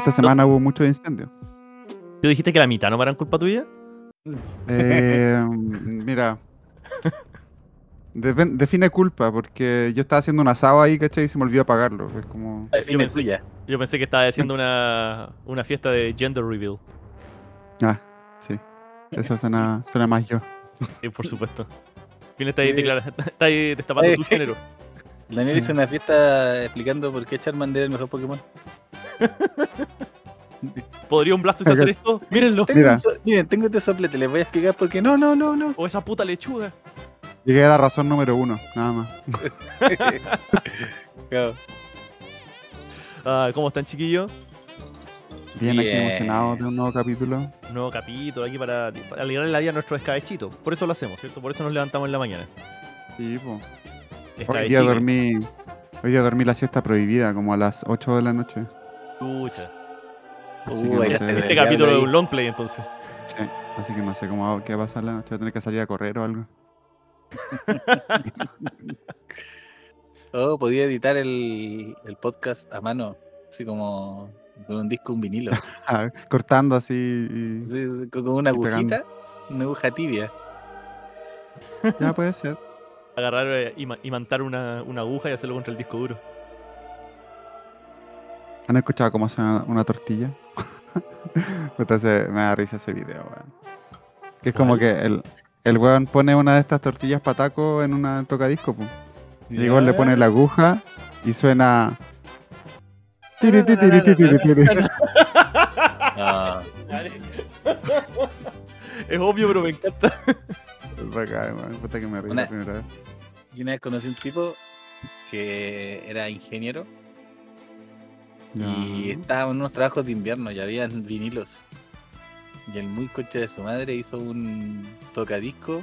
Esta semana hubo muchos incendios. ¿Tú dijiste que la mitad no eran culpa tuya? Eh, mira. Define culpa, porque yo estaba haciendo un asado ahí, ¿cachai? Y se me olvidó apagarlo. Es como. Fin Yo pensé- tuya. Yo pensé que estaba haciendo una, una fiesta de gender reveal. Ah, sí. Eso suena, suena más yo. Sí, por supuesto. Fin está ahí, está ahí destapando Eh. tu género. Daniel hizo una fiesta explicando por qué Charmander es el mejor Pokémon. ¿Podría un Blastoise hacer esto? Mírenlo. Tengo so- miren, tengo este soplete, les voy a explicar por qué. No, no, no, no. O esa puta lechuga. Llegué a la razón número uno, nada más. Claro. Ah, ¿Cómo están, chiquillos? Bien, aquí Bien. emocionado de un nuevo capítulo. Un nuevo capítulo aquí para, para alegrarle la vida a nuestro escabechito. Por eso lo hacemos, ¿cierto? Por eso nos levantamos en la mañana. Sí, po. Hoy día dormí. Hoy día dormí la siesta prohibida, como a las 8 de la noche. No sé- Este capítulo es un long play, entonces. Sí, así que no sé cómo qué va a pasar la noche. Voy a tener que salir a correr o algo. Oh, podía editar el, el podcast a mano, así como con un disco, un vinilo. Cortando así. y- Sí, con una pegando. agujita, una aguja tibia. Ya puede ser. Agarrar eh, y, ma- imantar una, una aguja y hacerlo contra el disco duro. ¿Han escuchado cómo suena una tortilla? Me da risa ese video, weón. Que es como que el, el weón pone una de estas tortillas pataco en una tocadisco, pues. Y igual le pone la aguja y suena. tiri, tiri, tiri, es obvio, pero me encanta. Es bacán, weón. Puta que me reí Una- la primera vez. y una vez conocí un tipo que era ingeniero y estaba en unos trabajos de invierno y habían vinilos. Y el muy coche de su madre hizo un tocadisco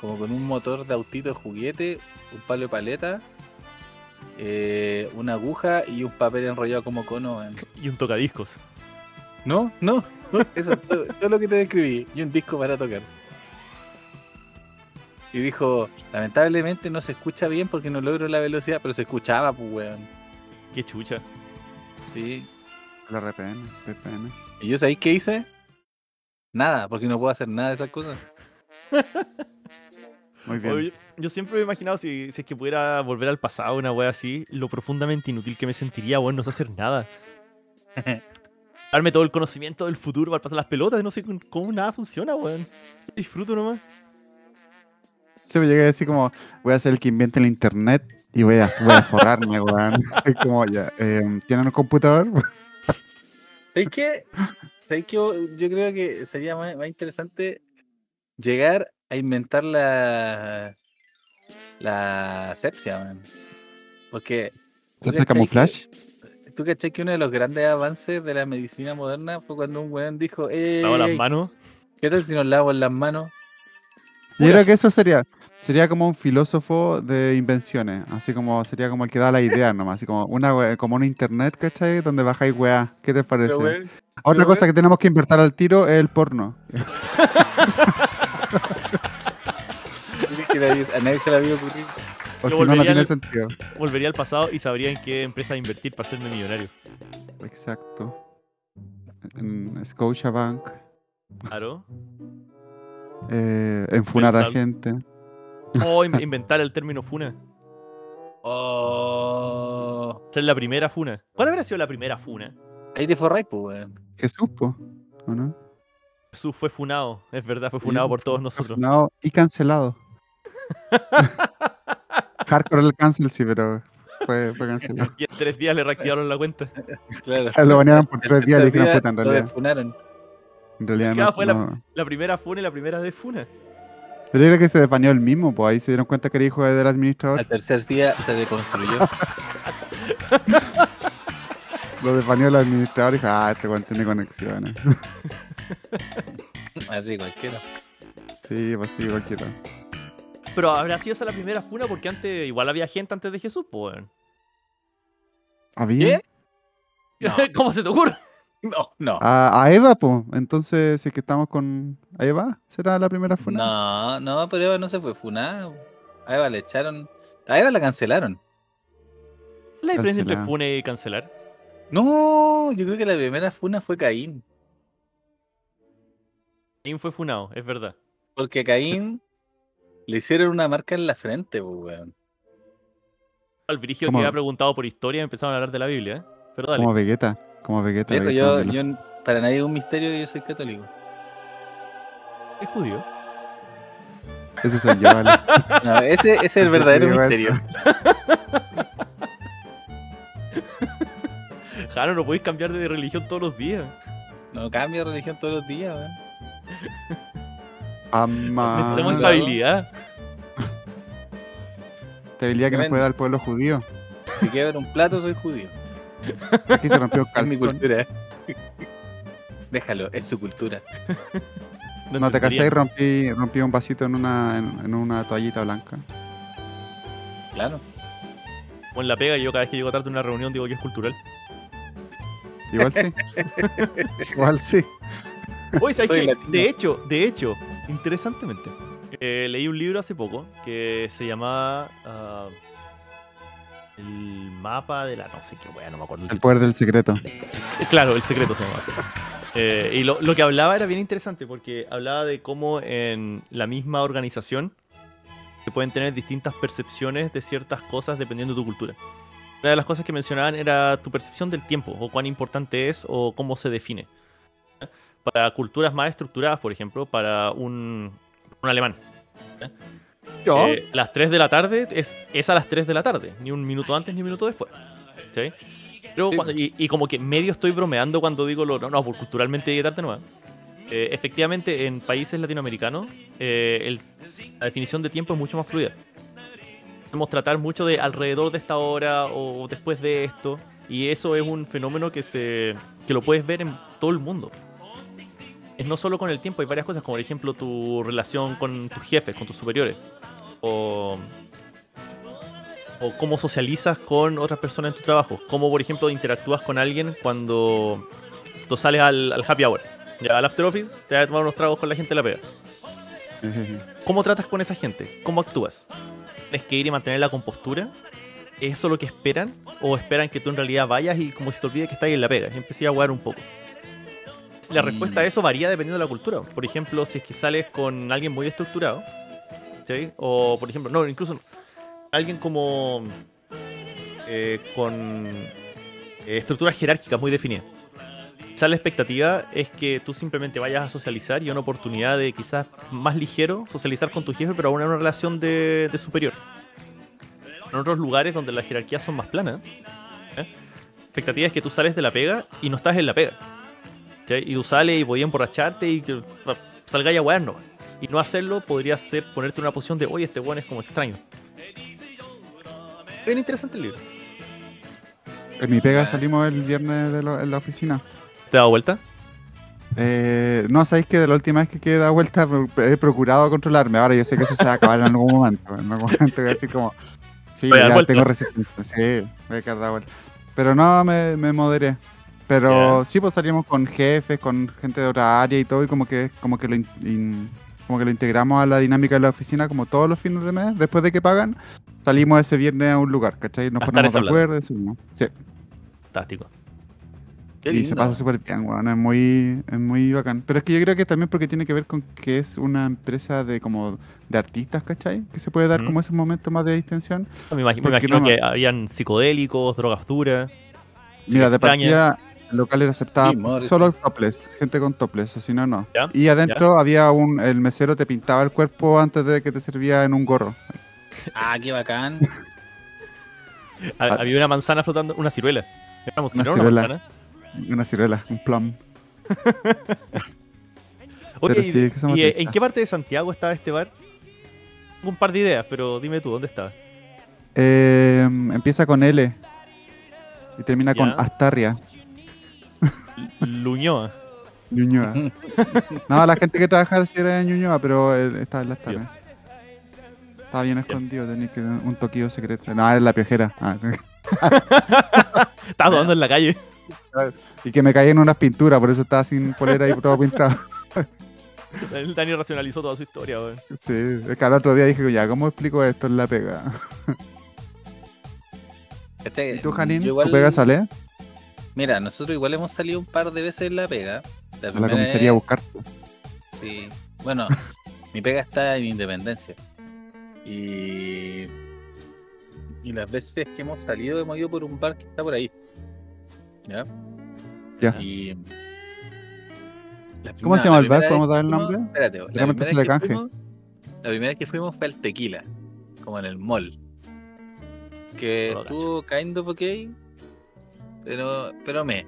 como con un motor de autito de juguete, un palo de paleta, eh, una aguja y un papel enrollado como cono. Y un tocadiscos. No, no, no, eso es todo, todo lo que te describí. Y un disco para tocar. Y dijo, lamentablemente no se escucha bien porque no logro la velocidad, pero se escuchaba, pues, weón. Qué chucha. Sí. La RPM, RPM. ¿Y yo sabéis qué hice? Nada, porque no puedo hacer nada de esas cosas. Muy bien. Oye, yo siempre me he imaginado si, si es que pudiera volver al pasado, una wea así, lo profundamente inútil que me sentiría, weón, no sé hacer nada. Darme todo el conocimiento del futuro para pasar las pelotas, no sé cómo nada funciona, weón. Disfruto nomás. Sí, me llegué a decir como, voy a ser el que invente el internet y voy a, voy a forrarme, weón. Es como, ya, eh, ¿tienen un computador? ¿Sabéis qué? ¿Sabéis qué? Yo creo que sería más, más interesante llegar a inventar la la sepsia, man. Porque ¿tú ¿Sepsia camuflaje? que- ¿Tú cachai que uno de los grandes avances de la medicina moderna fue cuando un weón dijo, eh, Lavo las manos. ¿qué tal si nos lavamos las manos? Yo creo que eso sería, sería como un filósofo de invenciones, así como sería como el que da la idea nomás, así como una we- como un internet, ¿cachai? Donde bajáis weá. ¿Qué te parece? Pero, Otra pero, cosa que tenemos que invertir al tiro es el porno. A nadie se le había ocurrido. O si no, tiene al- sentido. Volvería al pasado y sabría en qué empresa invertir para hacerme millonario. Exacto. En Scotiabank, Claro. eh, en funar a Sal- gente. O in- inventar el término funa. Oh. Ser la primera funa. ¿Cuál habría sido la primera funa? Ahí te forráis, pues, weón. Jesús, po, ¿o no? Jesús fue funado, es verdad, fue funado Sí, por todos Fue nosotros. funado y cancelado. Hardcore el cancel, sí, pero fue, fue cancelado. Y en tres días le reactivaron la cuenta. Claro. Lo banearon por tres días y le Tercer dijeron, día puta, en lo realidad. desfunaron. En realidad Claro, no. fue la- no. La primera funa y la primera de funa. Pero creo que se desbaneó el mismo, pues ahí se dieron cuenta que era hijo del administrador. Al tercer día se deconstruyó. Lo desbaneó el administrador y dijo, ah, este weón tiene conexiones. Así cualquiera. sí, pues sí, cualquiera. Pero habrá sido esa la primera funa porque antes igual había gente antes de Jesús, pues. ¿Había? ¿Qué? No. ¿Cómo se te ocurre? No, no. A, a Eva, pues. Entonces, si es que estamos con. ¿A Eva? ¿Será la primera funa? No, no, pero Eva no se fue funada. A Eva le echaron. A Eva la cancelaron. ¿La diferencia entre funa y cancelar? No, yo creo que la primera funa fue Caín. Caín fue funado, es verdad. Porque a Caín le hicieron una marca en la frente, pues, weón. Al Virigio ¿Cómo? que había preguntado por historia y empezaron a hablar de la Biblia, ¿eh? Pero dale. Como Vegeta. Como Vegeta. Viejo, yo, para nadie es un misterio que yo soy católico. Es judío. Ese soy yo, vale. No, ese, ese es el verdadero misterio. Jano, no podéis cambiar de religión todos los días. No cambia de religión todos los días, weón. Amá. Necesitamos estabilidad. Estabilidad que nos puede dar el pueblo judío. Si quiebra un plato, soy judío. Aquí se rompió un Es mi calzón. cultura. Déjalo, es su cultura. No te casé y rompí, rompí un vasito en una, en, en una toallita blanca. Claro. En la pega, yo cada vez que llego tarde a una reunión digo que es cultural. Igual sí. Igual sí. Oye, ¿sabes latino. De hecho, de hecho, interesantemente, eh, leí un libro hace poco que se llamaba ah, El mapa de la no sé qué wea, no me acuerdo. el El poder del secreto. Eh, Claro, el secreto se llama. Eh, y lo, lo que hablaba era bien interesante porque hablaba de cómo en la misma organización se pueden tener distintas percepciones de ciertas cosas dependiendo de tu cultura. Una de las cosas que mencionaban era tu percepción del tiempo, o cuán importante es, o cómo se define. Para culturas más estructuradas, por ejemplo, para un, un alemán. Yo. Eh, las 3 de la tarde es, es a las 3 de la tarde, ni un minuto antes ni un minuto después. ¿sí? Pero Sí. cuando- y, y como que medio estoy bromeando cuando digo lo no, no, porque culturalmente llegué tarde nomás. Eh, efectivamente, en países latinoamericanos, eh, el- la definición de tiempo es mucho más fluida. Podemos tratar mucho de alrededor de esta hora o después de esto, y eso es un fenómeno que, se, que lo puedes ver en todo el mundo. Es no solo con el tiempo, hay varias cosas, como por ejemplo tu relación con tus jefes, con tus superiores, o, o cómo socializas con otras personas en tu trabajo, cómo por ejemplo interactúas con alguien cuando tú sales al, al happy hour, ya al after office, te vas a tomar unos tragos con la gente de la pega. ¿Cómo tratas con esa gente? ¿Cómo actúas? ¿Tienes que ir y mantener la compostura? ¿Es eso lo que esperan? ¿O esperan que tú en realidad vayas y como si te olvides que estás ahí en la pega? Y empecé a jugar un poco. La respuesta a eso varía dependiendo de la cultura. Por ejemplo, si es que sales con alguien muy estructurado, ¿sí? O por ejemplo, no, incluso alguien como eh, con eh, estructuras jerárquicas muy definidas. Quizás la expectativa es que tú simplemente vayas a socializar y una oportunidad de quizás más ligero socializar con tu jefe, pero aún en una relación de, de superior. En otros lugares donde las jerarquías son más planas, ¿eh? la expectativa es que tú sales de la pega y no estás en la pega. ¿Sí? Y tú sales y podías emborracharte y que salgáis a nomás. Y no hacerlo podría ser ponerte en una posición de, oye, este weón es como extraño. Bien interesante el libro. En mi pega salimos el viernes de lo- en la oficina. ¿Te has dado vuelta? Eh, no, sabéis que de la última vez que quedé da vuelta he procurado controlarme. Ahora yo sé que eso se va a acabar en algún momento. En algún momento voy a decir como. Sí, ya vuelta. tengo resistencia. Sí, voy a quedar da vuelta. Pero no, me, me moderé. Pero sí, pues salimos con jefes, con gente de otra área y todo, y como que, como que lo in- in- como que lo integramos a la dinámica de la oficina como todos los fines de mes, después de que pagan, salimos ese viernes a un lugar, ¿cachai? Nos ponemos de acuerdo. Sí. Fantástico. Qué Y lindo. se pasa súper bien, weón, es muy, es muy bacán. Pero es que yo creo que también porque tiene que ver con que es una empresa de como de artistas, ¿cachai? Que se puede dar como ese momento más de distensión. Me imagino, me Porque imagino no- que habían psicodélicos, drogas duras. Mira, de partida el local era Sí, solo topless, gente con topless, así no, no. Ya, Y adentro había un, el mesero te pintaba el cuerpo antes de que te servía en un gorro. Ah, qué bacán. Ah. Había una manzana flotando, una ciruela. ¿Era una ciruela o una manzana? Una ciruela, un plum. Oye, ¿y- sí, que somos ¿y, eh, en qué parte de Santiago estaba este bar? Tengo un par de ideas, pero dime tú, ¿dónde estaba? Eh, empieza con L y termina con. Astarria, Luñoa. Ñuñoa. no, la gente que trabaja sí era de Ñuñoa, pero él estaba en la Astarria. Estaba bien escondido, tenía que un toquillo secreto. No, era la piojera. Ah, Estaba dudando en la calle. y que me caí en unas pinturas, por eso estaba sin polera y todo pintado. El Dani racionalizó toda su historia, weón. Sí, es que al otro día dije, ya, ¿cómo explico esto en la pega? Este, ¿Y tú, Janine? yo igual- ¿Tu pega sale? Mira, nosotros igual hemos salido un par de veces en la pega. La A la primera comisaría a buscar. Sí. Bueno, mi pega está en Independencia. Y. Y las veces que hemos salido, hemos ido por un bar que está por ahí. ¿Ya? Ya. Y. la ¿Cómo se llama la el bar? primera ¿Podemos dar el fuimos- nombre? Espérate, la primera, se le fuimos, la primera vez que fuimos fue al Tequila, como en el mall. Que estuvo of ok, pero, pero me.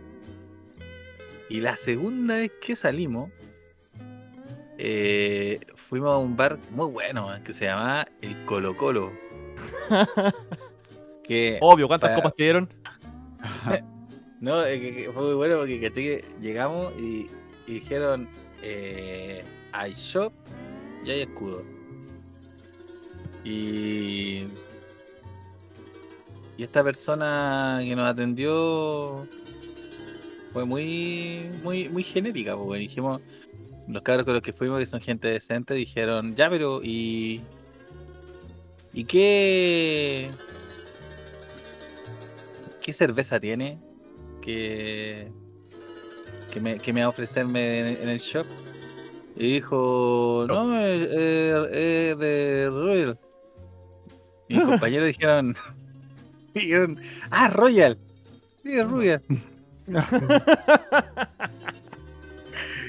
Y la segunda vez que salimos, eh, fuimos a un bar muy bueno que se llamaba El Colo Colo. que Obvio, ¿cuántas para- copas te dieron? no, eh, que- fue muy bueno porque que llegamos y, y dijeron eh, hay shop y hay escudo. Y, y esta persona que nos atendió fue muy muy muy genérica, porque dijimos los cabros con los que fuimos que son gente decente dijeron, "Ya, pero y ¿y qué qué cerveza tiene que que me, que me va a ofrecerme en, en el shop?" Y dijo, no, es, es- es de Royal. Y mis compañeros dijeron, ah, Royal. Sí, es Royal.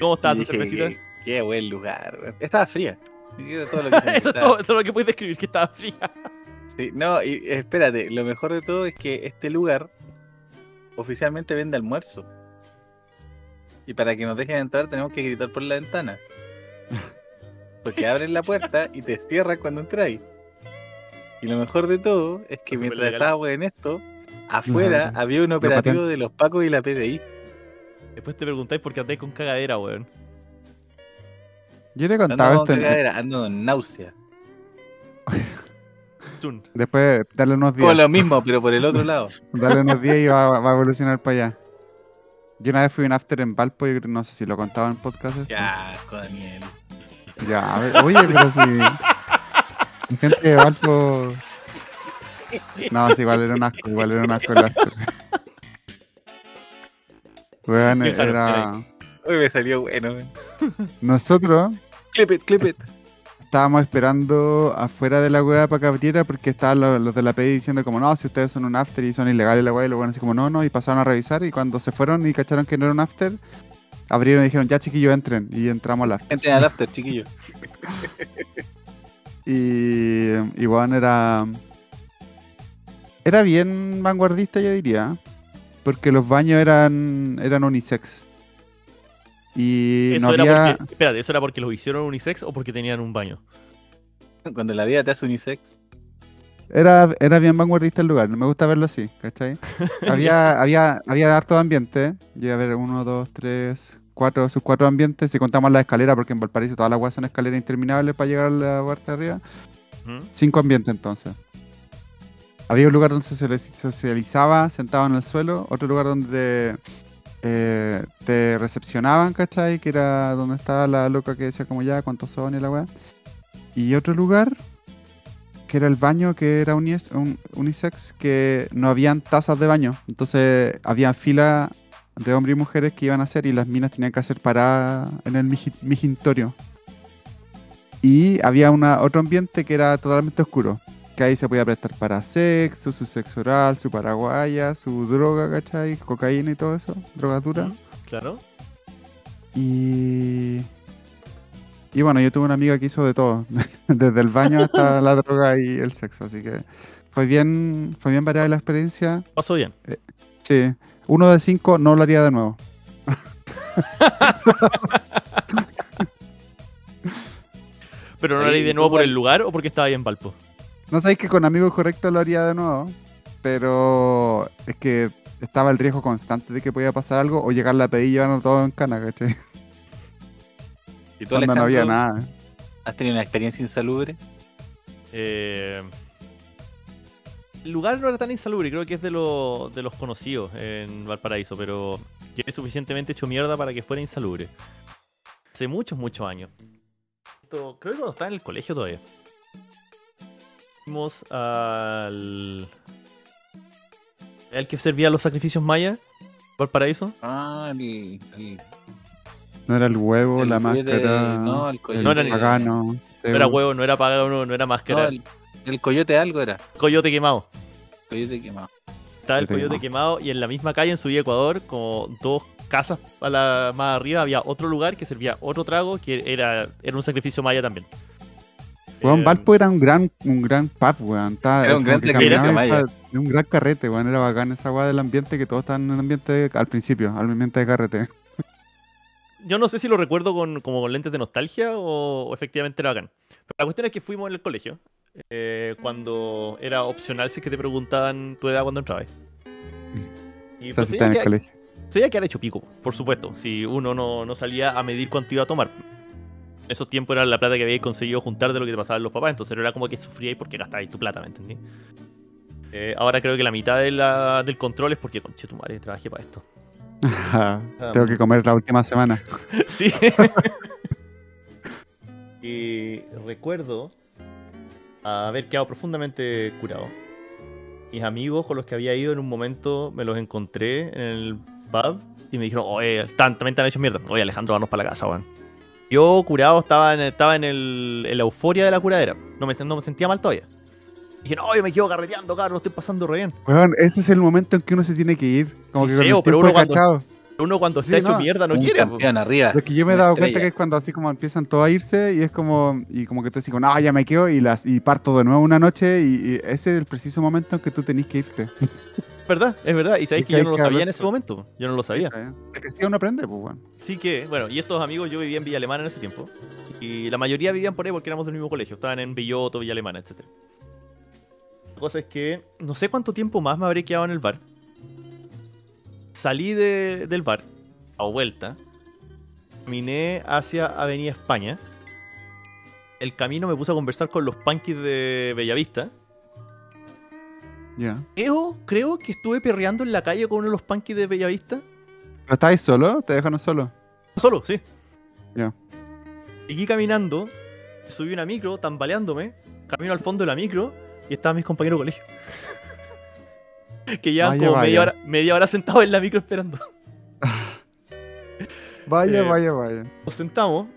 ¿Cómo estaba cervecita? Qué, qué buen lugar. Estaba fría. Todo lo que eso, es todo, eso es lo que puedes describir, que estaba fría. Sí, no, y espérate, lo mejor de todo es que este lugar oficialmente vende almuerzo. Y para que nos dejen entrar tenemos que gritar por la ventana. Porque abren la puerta y te cierran cuando entráis. Y lo mejor de todo es que mientras estábamos en esto, afuera había un operativo de los Pacos y la PDI. Después te preguntáis por qué andáis con cagadera, weón. Yo le contaba con esto. en- cagadera, ando con náusea. Después, darle unos días. lo mismo, pero por el otro lado. Darle unos días y va, va a evolucionar para allá. Yo una vez fui a un after en Valpo, yo creo- no sé si lo contaba en podcast. esto. Ya, asco, Daniel. Ya, a ver, oye, pero si. Gente de Valpo. No, sí, igual era un asco, igual era un asco el after. Weón, era. Hoy me salió bueno. weón. Nosotros Clip it, clip it. estábamos esperando afuera de la weá para que abriera porque estaban los, los de la PDI diciendo como no, si ustedes son un after y son ilegales la weá y weones así como no, no, y pasaron a revisar y cuando se fueron y cacharon que no era un after, abrieron y dijeron ya chiquillos entren y entramos al after. Entren al after, chiquillo. Y, y bueno, era. Era bien vanguardista, yo diría. Porque los baños eran, eran unisex. Y Eso no era había. porque. Espérate, ¿eso era porque los hicieron unisex o porque tenían un baño? Cuando la vida te hace unisex. Era, era bien vanguardista el lugar, me gusta verlo así, ¿cachai? había, había, había harto ambiente. Llegué a ver uno, dos, tres, cuatro, sus cuatro ambientes. Si contamos la escalera, porque en Valparaíso todas las weas son escaleras interminables para llegar a la parte de arriba. ¿Mm? Cinco ambientes entonces. Había un lugar donde se socializ- socializaba sentado en el suelo, otro lugar donde eh, te recepcionaban, ¿cachai? Que era donde estaba la loca que decía como ya, cuántos son y la weá. Y otro lugar, que era el baño, que era unis- un- unisex, que no habían tazas de baño. Entonces había fila de hombres y mujeres que iban a hacer y las minas tenían que hacer paradas en el miji- mijintorio. Y había una, otro ambiente que era totalmente oscuro. Que ahí se podía prestar para sexo, su sexo oral, su paraguaya, su droga, ¿cachai? Cocaína y todo eso, drogadura. ¿Mm? Claro. Y. Y bueno, yo tuve una amiga que hizo de todo, desde el baño hasta la droga y el sexo, así que fue bien, fue bien variada la experiencia. Pasó bien. Sí, uno de cinco no lo haría de nuevo. Pero no lo ¿y de nuevo por el lugar o porque estaba ahí en Valpo. No sabéis que con amigos correctos lo haría de nuevo, pero es que estaba el riesgo constante de que podía pasar algo o llegar la pedilla y llevarnos todo en cana, ¿cachai? ¿Y tú, Cuando no había nada. has tenido una experiencia insalubre? Eh, lugar no era tan insalubre, creo que es de, lo- de los conocidos en Valparaíso, pero que es suficientemente hecho mierda para que fuera insalubre. Hace muchos, muchos años. Esto, creo que cuando estaba en el colegio todavía. Fuimos al. El que servía los sacrificios mayas. Valparaíso. Ah, el. el No era el huevo, El la máscara. no, el el No era ni- pagano. No era huevo, no era pagano, no era no, máscara. el, el coyote algo era. Coyote quemado. Coyote quemado. Estaba el Coyote coyote quemado y en la misma calle en Subía Ecuador, como dos casas a la, más arriba, había otro lugar que servía otro trago que era, era un sacrificio maya también. Weón, Eh, Valpo era un gran, un gran pub, weón. Estaba- Era un gran sacrificio maya. estaba- Era un gran carrete, weón. Era bacán esa weá del ambiente que todos estaban en el ambiente al principio, al ambiente de carrete. Yo no sé si lo recuerdo con, como con lentes de nostalgia o, o efectivamente era bacán. Pero la cuestión es que fuimos en el colegio eh, cuando era opcional si es que te preguntaban tu edad cuando entrabas. Y O sea, pues se en el a quedar hecho pico, por supuesto, si uno no, no salía a medir cuánto iba a tomar. En esos tiempos era la plata que habíais conseguido juntar de lo que te pasaban los papás, entonces era como que sufríais porque gastabais tu plata, ¿me entendí? Eh, ahora creo que la mitad de la- del control es porque, conche tu madre, trabajé para esto. Ajá, Tengo que comer la última semana. Sí. y recuerdo haber quedado profundamente curado. Mis amigos con los que había ido en un momento me los encontré en el pub y me dijeron, oye, están- también te han hecho mierda. Oye, Alejandro, vamos para la casa, weón. Yo curado estaba en, estaba en, el, en la euforia de la curadera. No me, no me sentía mal todavía. Dije, no, yo me quedo carreteando, cabrón, lo estoy pasando re bien. Weón, ese es el momento en que uno se tiene que ir. Como Sí, que con sí, el pero uno cuando-. Uno cuando está Sí, hecho no, mierda no un quiere. campeón arriba. Lo que yo me he dado cuenta que es cuando así como empiezan todos a irse y es como y como que tú dices, no, ya me quedo y las y parto de nuevo una noche y, y ese es el preciso momento en que tú tenés que irte. ¿Verdad? Es verdad. Y sabéis Es que que yo no lo sabía en ese momento. Yo no lo sabía. De que sí uno aprende, pues bueno. Así que, bueno, y estos amigos, yo vivía en Villa Alemana en ese tiempo. Y la mayoría vivían por ahí porque éramos del mismo colegio. Estaban en Belloto, Villa Alemana, etc. La cosa es que no sé cuánto tiempo más me habré quedado en el bar. Salí de- del bar, a vuelta. Caminé hacia Avenida España. El camino me puse a conversar con los punkis de Bellavista. Ya. Creo, creo que estuve perreando en la calle con uno de los punkis de Bellavista. ¿Pero estáis solo? ¿Te dejan solo? Solo, sí. Ya. Seguí caminando, subí una micro, tambaleándome, camino al fondo de la micro y estaban mis compañeros de colegio. Que llevan Vaya, como media hora, media hora sentados en la micro esperando. Vaya, Eh, vaya, vaya. Nos sentamos.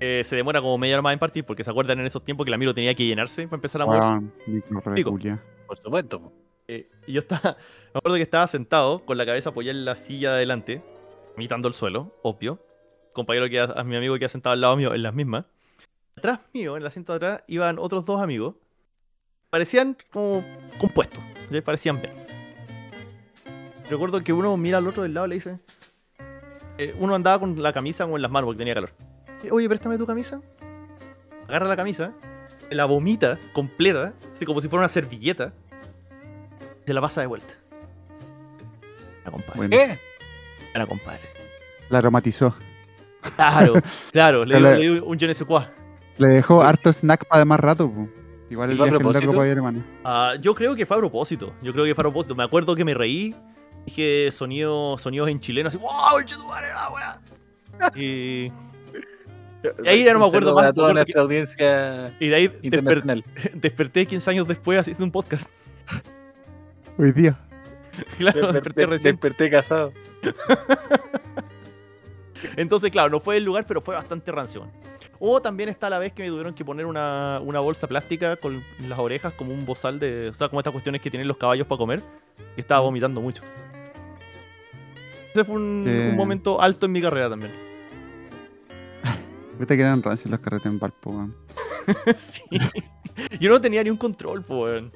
eh, se demora como media hora más en partir porque se acuerdan en esos tiempos que la micro tenía que llenarse para empezar a moverse. Pico. culia. Por supuesto. Eh, y yo estaba, me acuerdo que estaba sentado con la cabeza apoyada en la silla de adelante, imitando el suelo, obvio. Compañero que a mi amigo que ha sentado al lado mío en las mismas. Atrás mío, en el asiento de atrás, iban otros dos amigos. Parecían como compuestos, les parecían bien. Recuerdo que uno mira al otro del lado y le dice. eh, uno andaba con la camisa como en las manos porque tenía calor. Eh, Oye, préstame tu camisa. Agarra la camisa, la vomita completa, así como si fuera una servilleta, y se la pasa de vuelta. Era compadre. Bueno, ¿Qué? Era compadre. la aromatizó. Claro, claro, le dio, Le- le dio un je ne sais quoi. Le dejó harto snack para más rato. Igual ¿Y el fue a viaje es largo propósito? para allá, hermano. Ah, yo creo que fue a propósito. Yo creo que fue a propósito. Me acuerdo que me reí. Dije sonido, sonidos en chileno, así, ¡Wow! el chetumare, la wea! Y, Y ahí ya no me acuerdo más, toda nuestra audiencia y de ahí desper- desperté 15 años después haciendo un podcast. Hoy día. Claro, desperté Desperté, recién. desperté casado. Entonces, claro, no fue el lugar, pero fue bastante rancio. O también está la vez que me tuvieron que poner una, una bolsa plástica con las orejas como un bozal de. O sea, como estas cuestiones que tienen los caballos para comer. Y estaba vomitando mucho. Ese fue un, Eh. un momento alto en mi carrera también. Viste que eran rancios los carretes en Valpo, weón. sí. Yo no tenía ni un control, weón.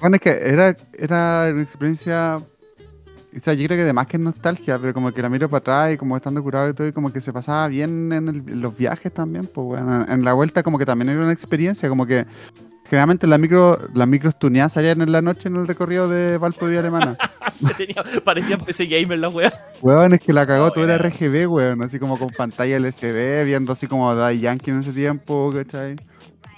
Bueno, es que era, era una experiencia. O sea, yo creo que además que es nostalgia, pero como que la miro para atrás y como estando curado y todo, y como que se pasaba bien en, el- en los viajes también, pues bueno. En, en la vuelta como que también era una experiencia, como que generalmente las micro, las micros tuneadas salían en la noche en el recorrido de Valpo Vía Alemana. Se tenía, parecía PC Gamer la weá. Weón, es que la cagó, No, todo era RGB, weón, así como con pantalla LCD, viendo así como Daddy Yankee en ese tiempo, ¿cachai?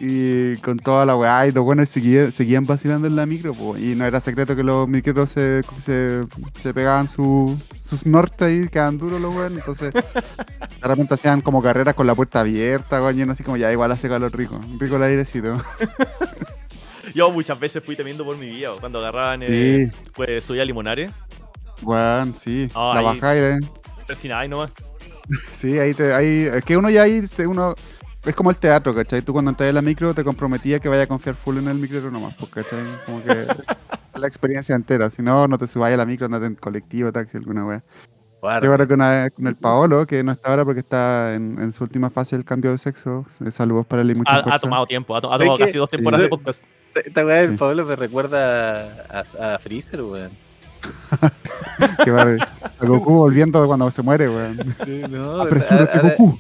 Y con toda la weá, y los buenos seguían, seguían vacilando en la micro, po, y no era secreto que los micros se, se, se pegaban su- sus norte ahí, quedaban duros los weones, entonces de repente hacían como carreras con la puerta abierta, coño, así como ya igual hace calor rico, rico el airecito. Yo muchas veces fui temiendo por mi vida, cuando agarraban, eh, Sí, pues subía a Limonares. Weón, sí. No, la ahí- bajáis, eh. Persinada nomás. Sí, ahí te, ahí, es que uno ya ahí, uno, es como el teatro, ¿cachai? Tú cuando entras en la micro te comprometías que vaya a confiar full en el micro nomás, pues, ¿cachai? Como que la experiencia entera, si no, no te subáis a la micro, andate en colectivo, taxi, alguna wea. Una vez con el Paolo, que no está ahora porque está en, en su última fase del cambio de sexo, eh, saludos para él y mucha Ha, tomado tiempo, ha, to- ha Es tomado que- casi dos temporadas de podcast. Esta weá del Sí. Pablo me recuerda a, a Freezer, weón. Que va a Goku volviendo cuando se muere, weón. No, Apresúrate, ahora- Goku.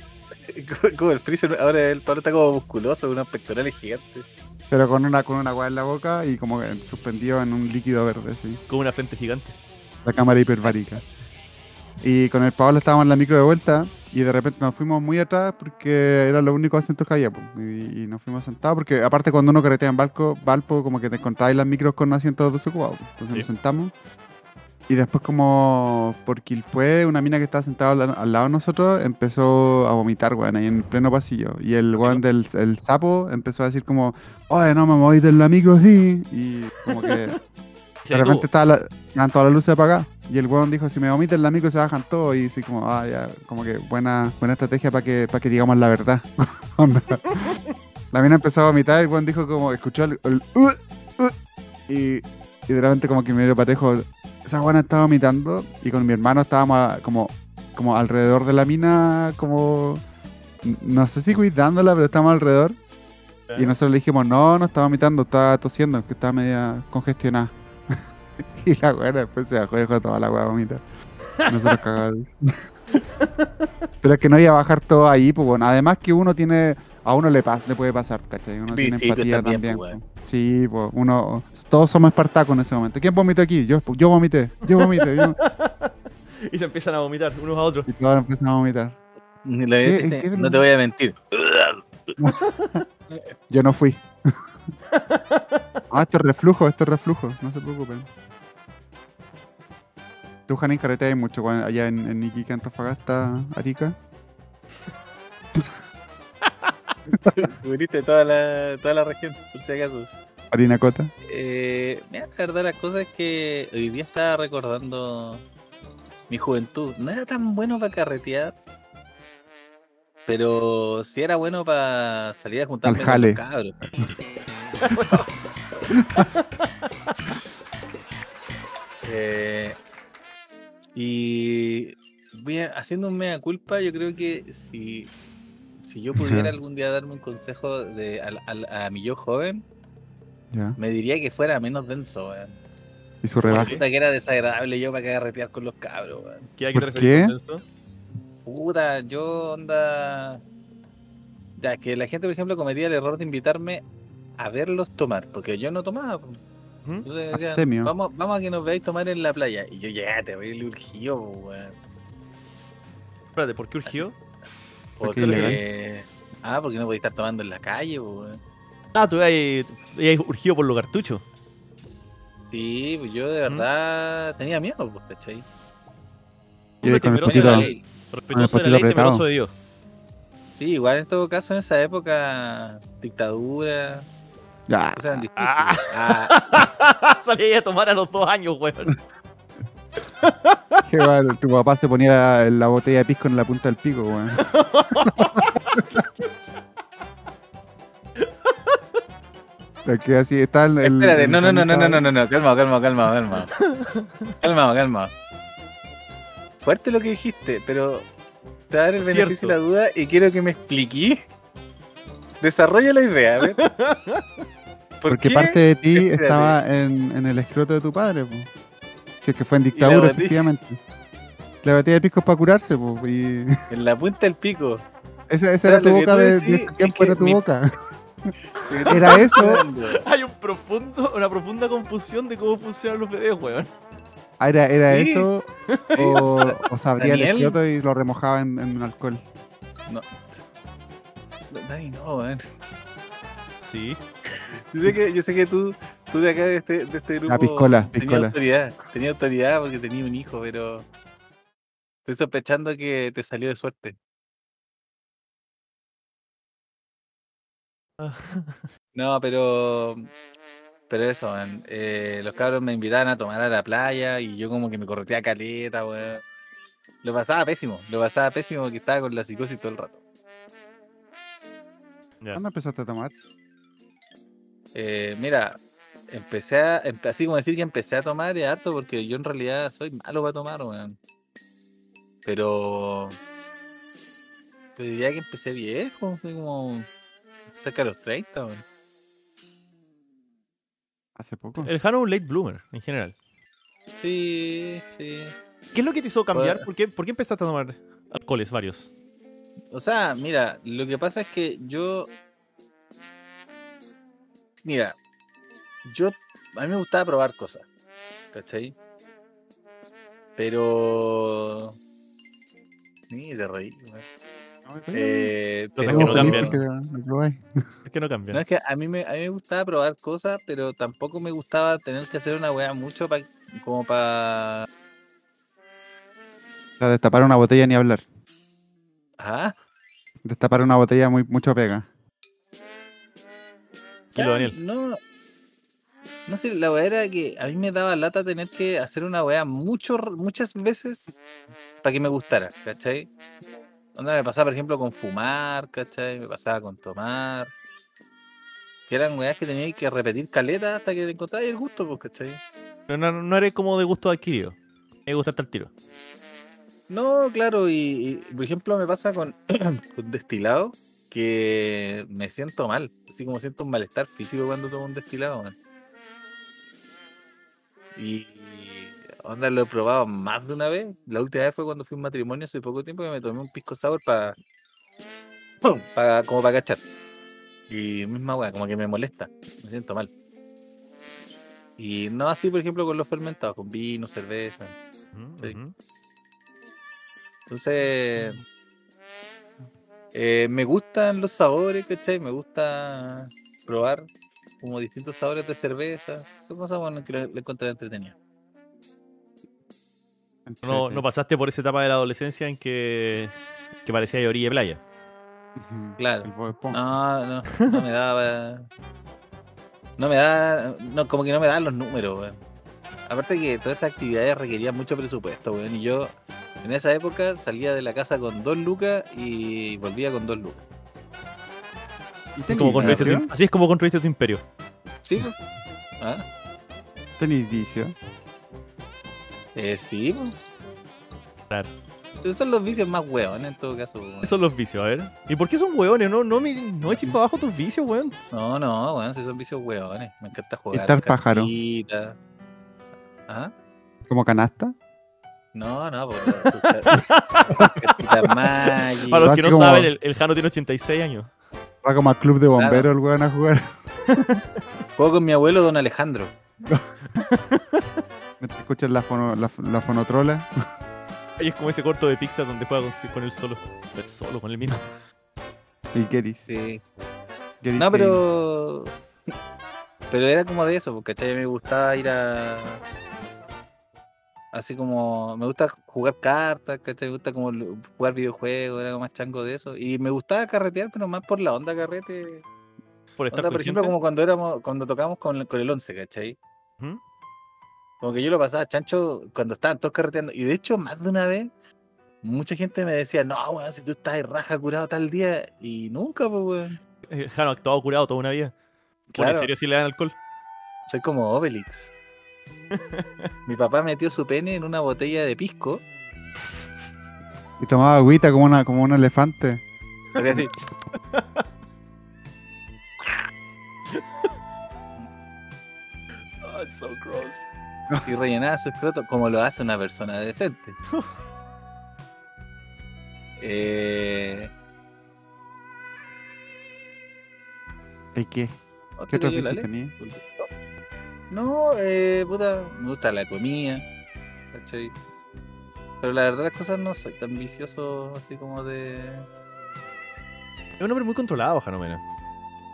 como el Freezer, ahora el Pablo está como musculoso, con unos pectorales gigantes. Pero con una, con una weá en la boca y como suspendido en un líquido verde, sí. Con una frente gigante. la cámara hiperbárica. Y con el Pablo estábamos en la micro de vuelta y de repente nos fuimos muy atrás porque eran los únicos asientos que había. Y, y nos fuimos sentados porque aparte cuando uno carretea en Valpo, Valpo como que te encontráis las micros con asientos desocupados. po. Entonces Sí. nos sentamos y después como por Quilpué, una mina que estaba sentada al, al lado de nosotros empezó a vomitar, weón, ahí en pleno pasillo. Y el weón del el sapo empezó a decir como, oye, no me moví de la micro, sí. Y como que... De repente estaba la, estaban todas las luces apagadas. Y el weón dijo, si me vomiten la micro se bajan todos. Y así como, ah, ya, como que buena, buena estrategia para que, para que digamos la verdad. La mina empezó a vomitar el weón dijo como, escuchó el, el "Uh, uh", y, y de repente como que me dio parejo, esa buena estaba vomitando y con mi hermano estábamos como, como alrededor de la mina, como, no sé si cuidándola, pero estábamos alrededor. Y nosotros le dijimos, no, no estaba vomitando, estaba tosiendo, que estaba media congestionada. y la weá después se bajó y dejó toda la weá vomitar. Nosotros cagados. Pero es que no iba a bajar todo ahí, pues bueno. Además que uno tiene, a uno le, pas, le puede pasar, ¿cachai? Uno tiene Principios empatía también, también. pues, pues. Sí, pues uno, todos somos espartacos en ese momento. ¿Quién vomitó aquí? Yo, yo vomité, yo vomité, yo. Y se empiezan a vomitar unos a otros. Y todos empezamos a vomitar. Ni la- ¿Qué? ¿En qué no te voy a mentir. Yo no fui. ah, esto es reflujo, esto es reflujo, no se preocupen. ¿Tú, Janín, carreteas mucho cuando- allá en, en Iquique, Antofagasta, Arica? Cubriste toda la, toda la región, por si acaso. Parinacota. Eh, mira, la verdad, la cosa es que hoy día estaba recordando mi juventud. No era tan bueno para carretear, pero sí era bueno para salir a juntarme Al con los cabros. Eh, y voy a- haciendo un mea culpa, yo creo que si, si yo pudiera algún día darme un consejo de, al- al- a mi yo joven, me diría que fuera menos denso, weón. Y su rebaja. Puta que era desagradable yo para carretear con los cabros, weón. ¿Qué, ¿A qué te ¿Por qué? con esto? Puta, yo onda. Ya, que la gente, por ejemplo, cometía el error de invitarme a verlos tomar, porque yo no tomaba. ¿Mm? Decían, vamos, vamos a que nos veáis tomar en la playa. Y yo ya te voy urgido, po, weón. Espérate, ¿por qué urgió? Porque Porque. Ah, porque no podéis estar tomando en la calle, weón. Ah, tú ahí ahí urgido por los cartuchos. Sí, pues yo de verdad tenía miedo, pues, ¿cachai? Y ahí con el potito, ley. Respetuoso de la ley, apretado. temeroso de Dios. Sí, igual en todo caso en esa época, dictadura, ya. cosas eran difíciles. Ah. Ah, Salí a tomar a los dos años, weón. Qué bueno, tu papá se ponía la botella de pisco en la punta del pico, weón. Que así está el. espérate, el no, no, no, no, no, no, no, no, calma, calma, calma, calma. Calma, calma. Fuerte lo que dijiste, pero te voy a dar el Es beneficio de la cierto. duda y quiero que me expliquí. Desarrolla la idea, a ver. ¿Por Porque qué? parte de ti Espérate. estaba en, en el escroto de tu padre, po. Si es que fue en dictadura, efectivamente. La botella de pisco para curarse, po. Y En la punta del pico. esa, era tu boca de, de ese es tiempo, que era tu mi- boca. Era eso. Hay un profundo, una profunda confusión de cómo funcionan los bebés, weón. Ah, Era, era Sí. eso. O, o se abría el escroto y lo remojaba en, en alcohol. Dani, no, weón. Sí. Yo sé que, yo sé que tú, tú de acá de este, de este grupo piscola, tenías piscola. autoridad, tenía autoridad porque tenía un hijo, pero estoy sospechando que te salió de suerte. No, pero Pero eso, weón, eh, los cabros me invitaban a tomar a la playa y yo como que me correteaba caleta, weón. Lo pasaba pésimo, lo pasaba pésimo porque estaba con la psicosis todo el rato. ¿Cuándo empezaste a tomar? Eh, mira, empecé a, empe- así como decir que empecé a tomar es harto porque yo en realidad soy malo para tomar, weón. Pero, pero diría que empecé viejo, así como cerca de los 30, weón. Hace poco. El Jano es un late bloomer, en general. Sí, sí. ¿Qué es lo que te hizo cambiar? Pues- ¿Por qué, por qué empezaste a tomar alcoholes varios? O sea, mira, lo que pasa es que yo. Mira, yo. A mí me gustaba probar cosas. ¿Cachai? Pero. Ni de reír, weón. Eh, pero- que no no. Es que no cambian. No, es que a mí, me, a mí me gustaba probar cosas, pero tampoco me gustaba tener que hacer una weá mucho pa, como para. O sea, destapar una botella ni hablar. Ajá. Destapar una botella muy mucho pega. Daniel. No, no sé, la weá era que a mí me daba lata tener que hacer una weá mucho, muchas veces para que me gustara, ¿cachai? Onda me pasaba, por ejemplo, con fumar, ¿cachai? Me pasaba con tomar. Que eran weas que tenía que repetir caleta hasta que te el gusto, pues, ¿cachai? No, no, no eres como de gusto adquirido. Me gustaste al tiro. No, claro, y, y, por ejemplo me pasa con, con destilado que me siento mal, así como siento un malestar físico cuando tomo un destilado, man. Y onda lo he probado más de una vez. La última vez fue cuando fui a un matrimonio hace poco tiempo que me tomé un pisco sour para para como para cachar. Y misma weá, como que me molesta, me siento mal. Y no así, por ejemplo, con los fermentados, con vino, cerveza. Sí. ujú. Entonces, eh, me gustan los sabores, ¿cachai? Me gusta probar como distintos sabores de cerveza. Son cosas bueno, que le, encontré entretenidas. No, no pasaste por esa etapa de la adolescencia en que, que parecía de orilla de playa. Claro. No, no, no me daba. No me da. No, como que no me dan los números, weón. Aparte que todas esas actividades requerían mucho presupuesto, weón. Y yo en esa época salía de la casa con dos lucas y volvía con dos lucas. ¿Y Así, tenéis como construiste tu- vicio? así es como construiste tu imperio. ¿Sí? ¿Ah? ¿Tenéis vicio? Eh, sí. Claro. Esos son los vicios más hueones en todo caso. weón. Esos son los vicios, a ver. ¿Y por qué son hueones? No, no, no eches para abajo tus vicios, weón. No, no, weón, si son vicios hueones. Me encanta jugar. Estar pájaro. ¿Ah? ¿Como canasta? No, no, pues. Cartitas Magic. Para los que no como- saben, el, el Jano tiene 86 años. Va como al club de bomberos el weón a jugar. Juego con mi abuelo, don Alejandro. Me escuchas la, fono, la, la fonotrola. Y es como ese corto de Pixar donde juega con, con él solo. Solo, con él mismo. Y Keris. Sí. Keris No, pero. Pero era como de eso, porque ¿cachai? Me gustaba ir a. Así como. Me gusta jugar cartas, ¿cachai? Me gusta como jugar videojuegos, era más chango de eso. Y me gustaba carretear, pero más por la onda carrete. Por estar Onda, por ejemplo, como cuando éramos, cuando tocábamos con, con el 11, ¿cachai? Ujú. Como que yo lo pasaba chancho cuando estaban todos carreteando. Y de hecho, más de una vez, mucha gente me decía, no, weón, si tú estás de raja curado tal día. Y nunca, pues, weón. Eh, Jano ha actuado curado toda una vida. Claro. serio si le dan alcohol. Soy como Obelix. Mi papá metió su pene en una botella de pisco. Y tomaba agüita como, una, como un elefante. Hacía así. Oh, so gross. y rellenaba su escroto como lo hace una persona decente. Eh, ¿Y qué? ¿otro ¿Qué otros que yo No, eh, puta, me gusta la comida. ¿cachai? Pero la verdad las cosas no soy tan vicioso así como de... Es un hombre muy controlado, Jano Mena.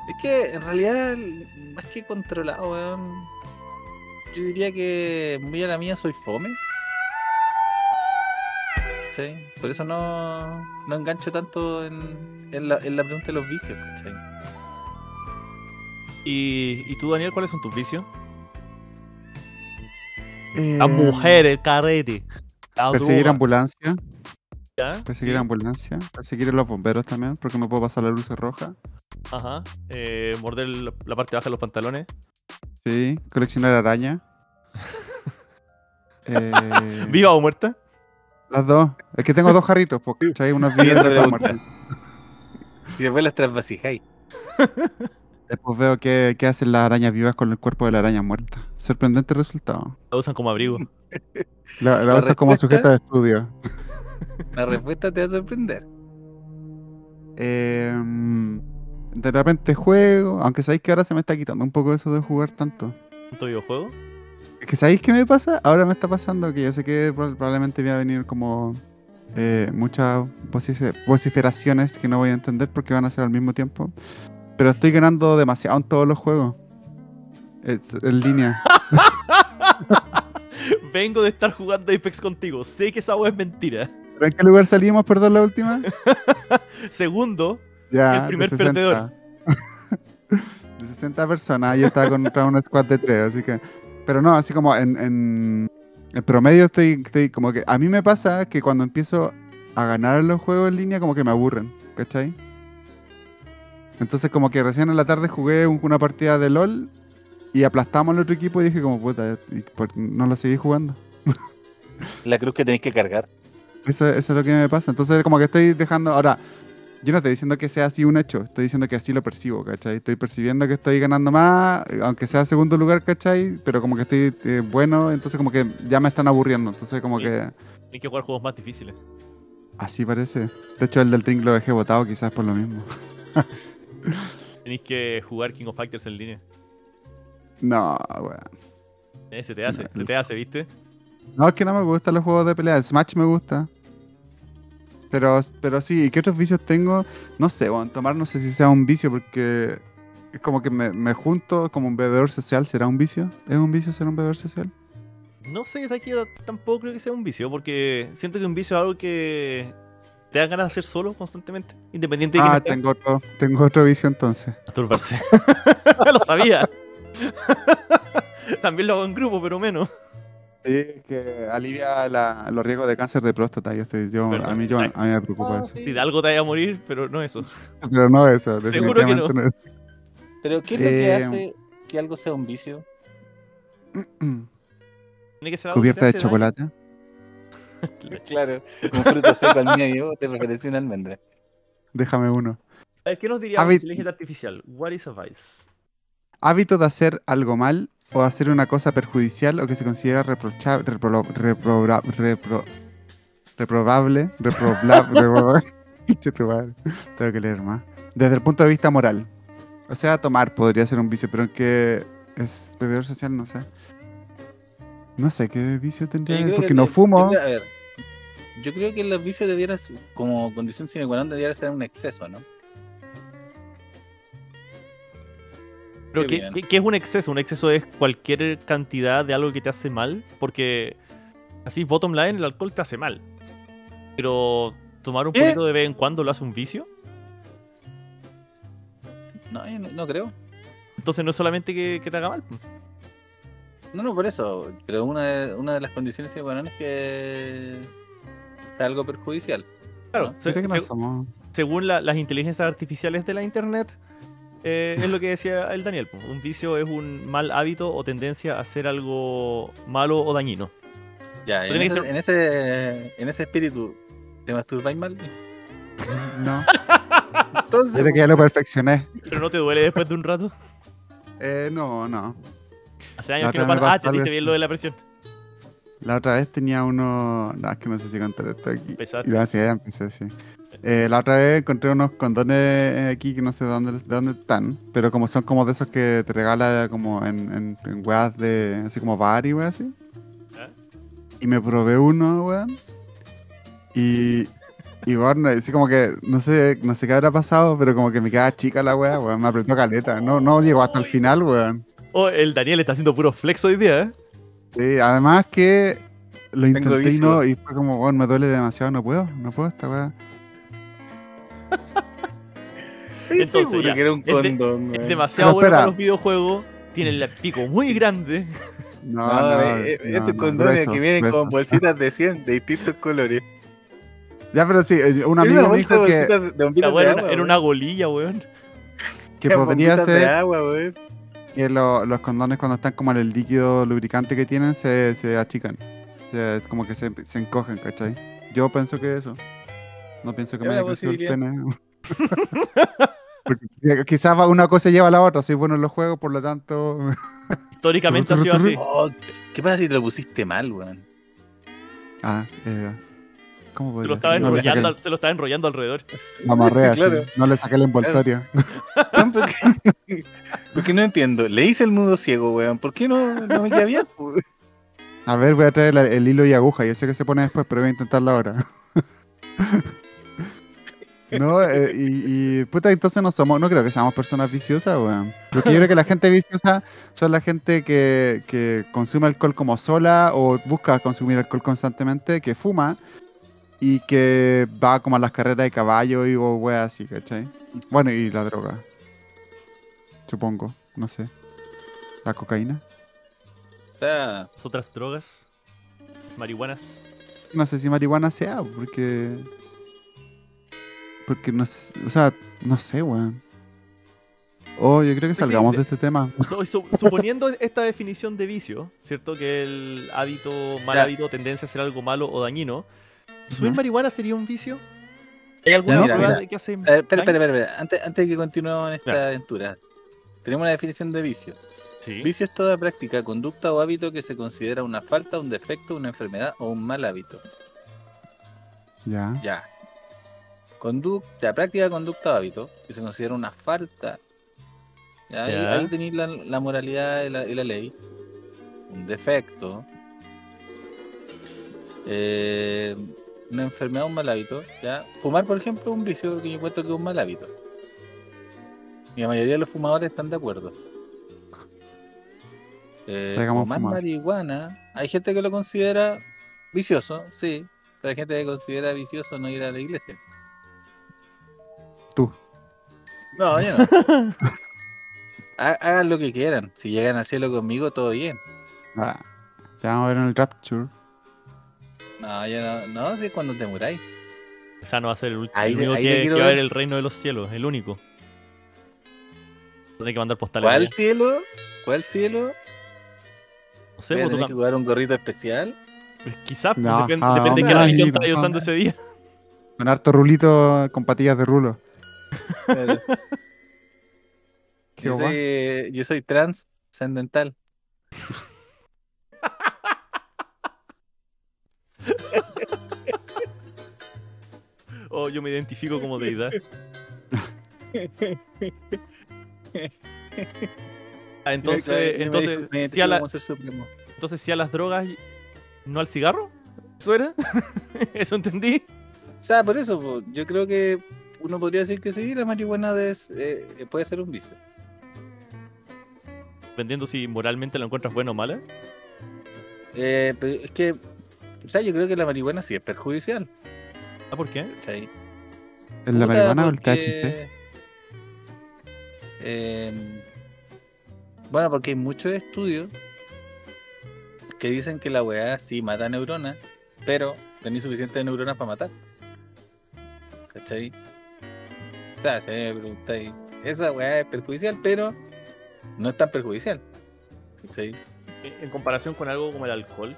Es que en realidad, más que controlado, weón, yo diría que muy a la mía soy fome. ¿Sí? Por eso no, no engancho tanto en, en, la, en la pregunta de los vicios, ¿cachai? ¿Y, ¿Y tú, Daniel, cuáles son tus vicios? Eh, La mujer, el carrete. La Perseguir droga, ambulancia. ¿ya? Perseguir Sí, ambulancia. Perseguir a los bomberos también, porque no puedo pasar las luces rojas. Ajá. Eh, morder la la parte baja de los pantalones. Sí. Coleccionar araña. Eh, ¿Viva o muerta? Las dos. Es que tengo dos jarritos, porque hay unos eso y me otros gusta. muertos. Y después las trasvasijáis. Después veo qué, qué hacen las arañas vivas con el cuerpo de la araña muerta. Sorprendente resultado. La usan como abrigo. La, la La usas como sujeto de estudio. La respuesta te va a sorprender. Eh, de repente juego, aunque sabéis que ahora se me está quitando un poco eso de jugar tanto. ¿Tanto videojuego? Es que sabéis qué me pasa, ahora me está pasando que yo sé que prob- probablemente voy a venir como eh, muchas vocif- vociferaciones que no voy a entender porque van a ser al mismo tiempo. Pero estoy ganando demasiado en todos los juegos. Es- en línea. Vengo de estar jugando Apex contigo. Sé que esa wea es mentira. ¿Pero en qué lugar salimos, perdón, la última? Segundo, Ya, El primer 60. perdedor. de 60 personas, yo estaba contra un squad de 3, así que... Pero no, así como en, en, en promedio estoy, estoy como que... A mí me pasa que cuando empiezo a ganar los juegos en línea como que me aburren, ¿cachai? Entonces como que recién en la tarde jugué un- una partida de LOL y aplastamos al otro equipo y dije como puta, y por- no lo seguí jugando. La cruz que tenéis que cargar. Eso, eso es lo que me pasa. Entonces, como que estoy dejando. Ahora, yo no estoy diciendo que sea así un hecho, estoy diciendo que así lo percibo, ¿cachai? Estoy percibiendo que estoy ganando más, eh, aunque sea segundo lugar, ¿cachai? Pero como que estoy eh, bueno, entonces como que ya me están aburriendo. Entonces, como Sí. que hay que jugar juegos más difíciles. así parece. De hecho, el del ring lo dejé votado, quizás por lo mismo. Tenéis que jugar King of Fighters en línea. No, weón. Eh, se te hace, No, se te hace, ¿viste? No, es que no me gustan los juegos de pelea. El Smash me gusta. Pero, pero sí, ¿y qué otros vicios tengo? No sé, bueno, tomar no sé si sea un vicio porque es como que me, me junto como un bebedor social. ¿Será un vicio? ¿Es un vicio ser un bebedor social? No sé, ¿sabes qué? Yo tampoco creo que sea un vicio, porque siento que un vicio es algo que te da ganas de hacer solo constantemente, independiente de Ah, quién tengo otro, tengo otro vicio entonces. Masturbarse. Lo sabía. También lo hago en grupo, pero menos. Sí, que alivia la- los riesgos de cáncer de próstata. Yo estoy, yo, Verdad. a, mí, yo, a mí me preocupa Ah, eso. Si de algo te vaya a morir, pero no eso. Pero no eso, Seguro que no. definitivamente no. eso. Pero ¿qué es lo que Eh, hace que algo sea un vicio? Tiene que ser algo que Cubierta de hace chocolate. Claro, un fruto seco al medio te preferencia una almendra. Déjame uno. A ver, ¿Qué nos diría A una ver- inteligencia artificial? What is a vice? Hábito de hacer algo mal o hacer una cosa perjudicial o que se considera reprochable, repro, reprobra- repro- reprobable, reprobable. Tengo que leer más. Desde el punto de vista moral. O sea, tomar podría ser un vicio, pero en que es bebedor social, no sé. No sé qué vicio tendría, porque que no fumo. a ver, yo creo que los vicios debieran, como condición sine qua non, debiera ser un exceso, ¿no? Pero Qué ¿qué, es un exceso? Un exceso es cualquier cantidad de algo que te hace mal, porque así, bottom line, el alcohol te hace mal. Pero tomar un ¿Qué? poquito de vez en cuando lo hace un vicio. No, yo no, no creo. Entonces no es solamente que, que te haga mal. No, no, por eso. Pero una de, una de las condiciones sine qua non es que sea algo perjudicial. Claro, ¿no? se- Mira que no se- somos- según la- las inteligencias artificiales de la internet, eh, es lo que decía el Daniel. Un vicio es un mal hábito o tendencia a hacer algo malo o dañino. Ya, en ese, ser- en ese, en ese espíritu, ¿te masturbáis mal? No, Entonces, que ya lo perfeccioné. Pero no te duele después de un rato. Eh, no, no. Hace La años que no pasa. Ah, te diste bien lo de la presión. La otra vez tenía uno. No, es que no sé si contar esto aquí. Y empecé, sí. Eh, la otra vez encontré unos condones aquí que no sé dónde, de dónde están, pero como son como de esos que te regala como en, en, en weas de. así como bar y weas así. ¿Ya? Y me probé uno, weón. Y. Y bueno, así como que no sé, no sé qué habrá pasado, pero como que me quedaba chica la wea, weón. Me apretó caleta. No, no llegó hasta el final, weón. Oh, el Daniel está haciendo puro flex hoy día, ¿eh? Sí, además que lo intenté y vicio. no, y fue como, bueno, me duele demasiado, no puedo, no puedo esta weá. Entonces, seguro ya, que era un es de- condón, Es demasiado Pero bueno espera. para los videojuegos. Tiene el pico muy grande. No, No, no, eh, no, estos no, condones grueso, que vienen grueso. con bolsitas de 100 de distintos colores. Ya, pero sí, eh, un amigo una me dijo de que, bolsitas de- de agua, era una golilla, weón. que podría ser agua, weón. Que lo- los condones cuando están como en el líquido lubricante que tienen se, se achican. Se- es como que se, se encogen, ¿cachai? Yo pienso que eso. No pienso que me haya crecido el pene. Porque qui- quizás una cosa lleva a la otra. Soy bueno en los juegos, por lo tanto. Históricamente ha sido así. Oh, ¿Qué pasa si te lo pusiste mal, weón? Ah, eh, ¿cómo Se lo estaba? No enrollando, el- al- se lo estaba enrollando alrededor. lo amarré así, Claro. No le saqué el envoltorio. Weón, ¿Por qué? Porque no entiendo. Le hice el nudo ciego, weón. ¿Por qué no, no me queda bien? A ver, voy a traer el hilo y aguja. Yo sé que se pone después, pero voy a intentarlo ahora. No, eh, y, y, puta, entonces no somos, no creo que seamos personas viciosas, weón. Porque yo creo que la gente viciosa son la gente que, que consume alcohol como sola o busca consumir alcohol constantemente, que fuma y que va como a las carreras de caballo y weas así, ¿cachai? Bueno, y la droga. Supongo, no sé. La cocaína. O sea, Las otras drogas, las marihuanas. No sé si marihuana sea, porque. Porque no sé. O sea, no sé, weón. Oh, yo creo que salgamos sí. de este tema. Su- su- suponiendo esta definición de vicio, ¿cierto? Que el hábito, mal Ya. hábito, tendencia a hacer algo malo o dañino. ¿Subir Ujú. marihuana sería un vicio? ¿Hay alguna mira, prueba mira. de que hace ver, espera, espera, espera, espera. Antes, antes de que continuemos en esta aventura, tenemos una definición de vicio. Sí. Vicio es toda práctica, conducta o hábito que se considera una falta, un defecto, una enfermedad o un mal hábito. Ya. Ya. Conducta, práctica, conducta o hábito que se considera una falta. Ya, ahí-. Ahí, tenéis la, la moralidad y la, y la ley. Un defecto. eh, una enfermedad, un mal hábito. ¿ya? Fumar, por ejemplo, es un vicio que yo encuentro que es un mal hábito. Y la mayoría de los fumadores están de acuerdo. Eh, fumar fumar. marihuana, hay gente que lo considera vicioso, sí, pero hay gente que considera vicioso no ir a la iglesia. Tú. No, yo no. Ha- Hagan lo que quieran. Si llegan al cielo conmigo, todo bien. Ah, te vamos a ver en el Rapture. No, yo no. No, si es cuando te muráis. Jano va a ser el último Ahí el único ahí que, va a ver el reino de los cielos, el único. Tiene que mandar postales. ¿Cuál allá. cielo? ¿Cuál cielo? No sé, ¿Voy a pues, tener que jugar un gorrito especial? Pues Quizás, pues, No, ah, depende de qué no, religión no. usando ese día. Con harto rulito con patillas de rulo. ¿Qué yo, guay? soy, yo soy transcendental. O yo me identifico como deidad. Ah, entonces, entonces, sí a la- entonces sí a las drogas, no al cigarro. ¿Eso era? ¿Eso entendí? O sea, por eso, po, yo creo que uno podría decir que sí, la marihuana es, eh, puede ser un vicio. Dependiendo si moralmente lo encuentras bueno o mala. Eh, pero es que, o sea, yo creo que la marihuana sí es perjudicial. Ah, ¿por qué? ¿En la marihuana o el THC? em, bueno, porque hay muchos estudios que dicen que la weá sí mata neuronas, pero tenés suficientes neuronas para matar. ¿Cachai? O sea, si me preguntáis, esa weá es perjudicial, pero no es tan perjudicial. ¿Cachai? En comparación con algo como el alcohol.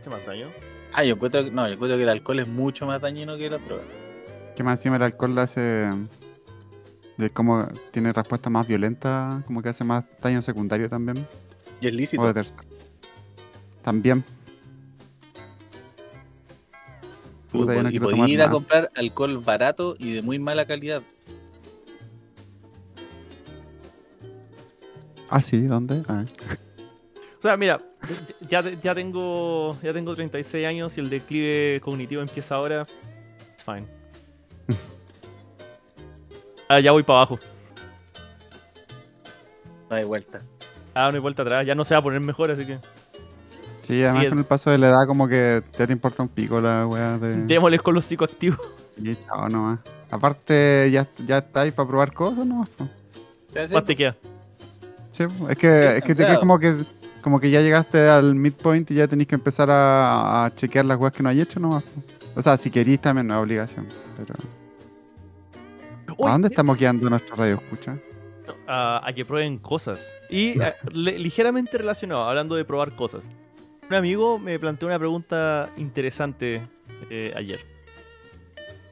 ¿Hace más daño? Ah, yo encuentro, que- no, yo encuentro que el alcohol es mucho más dañino que la droga. Que más encima el alcohol hace. De como tiene respuesta más violenta, como que hace más daño secundario también. Y es lícito. O de tercero. También. Puta, yo no y tomar ir a comprar alcohol barato y de muy mala calidad. Ah, sí, ¿dónde? Ah, O sea, mira, ya, ya tengo ya tengo 36 años y el declive cognitivo empieza ahora. It's fine. Ah, ya voy para abajo. No hay vuelta. Ah, no hay vuelta atrás. Ya no se va a poner mejor, así que. Sí, además Sí, con el paso de la edad como que ya te importa un pico la weá de... Démosles con los psicoactivos. Y chao nomás. Aparte, ya, ya estáis para probar cosas, ¿no? Ya sé, ¿Cuánto te queda? Sí, es que, es que te quedas como que como que ya llegaste al midpoint y ya tenéis que empezar a, a chequear las weas que no hay hecho nomás. O sea, si queréis también no es obligación. Pero. ¿A dónde estamos guiando nuestra radio escucha? a, a que prueben cosas. Y eh, le- ligeramente relacionado, hablando de probar cosas. Un amigo me planteó una pregunta interesante eh, ayer.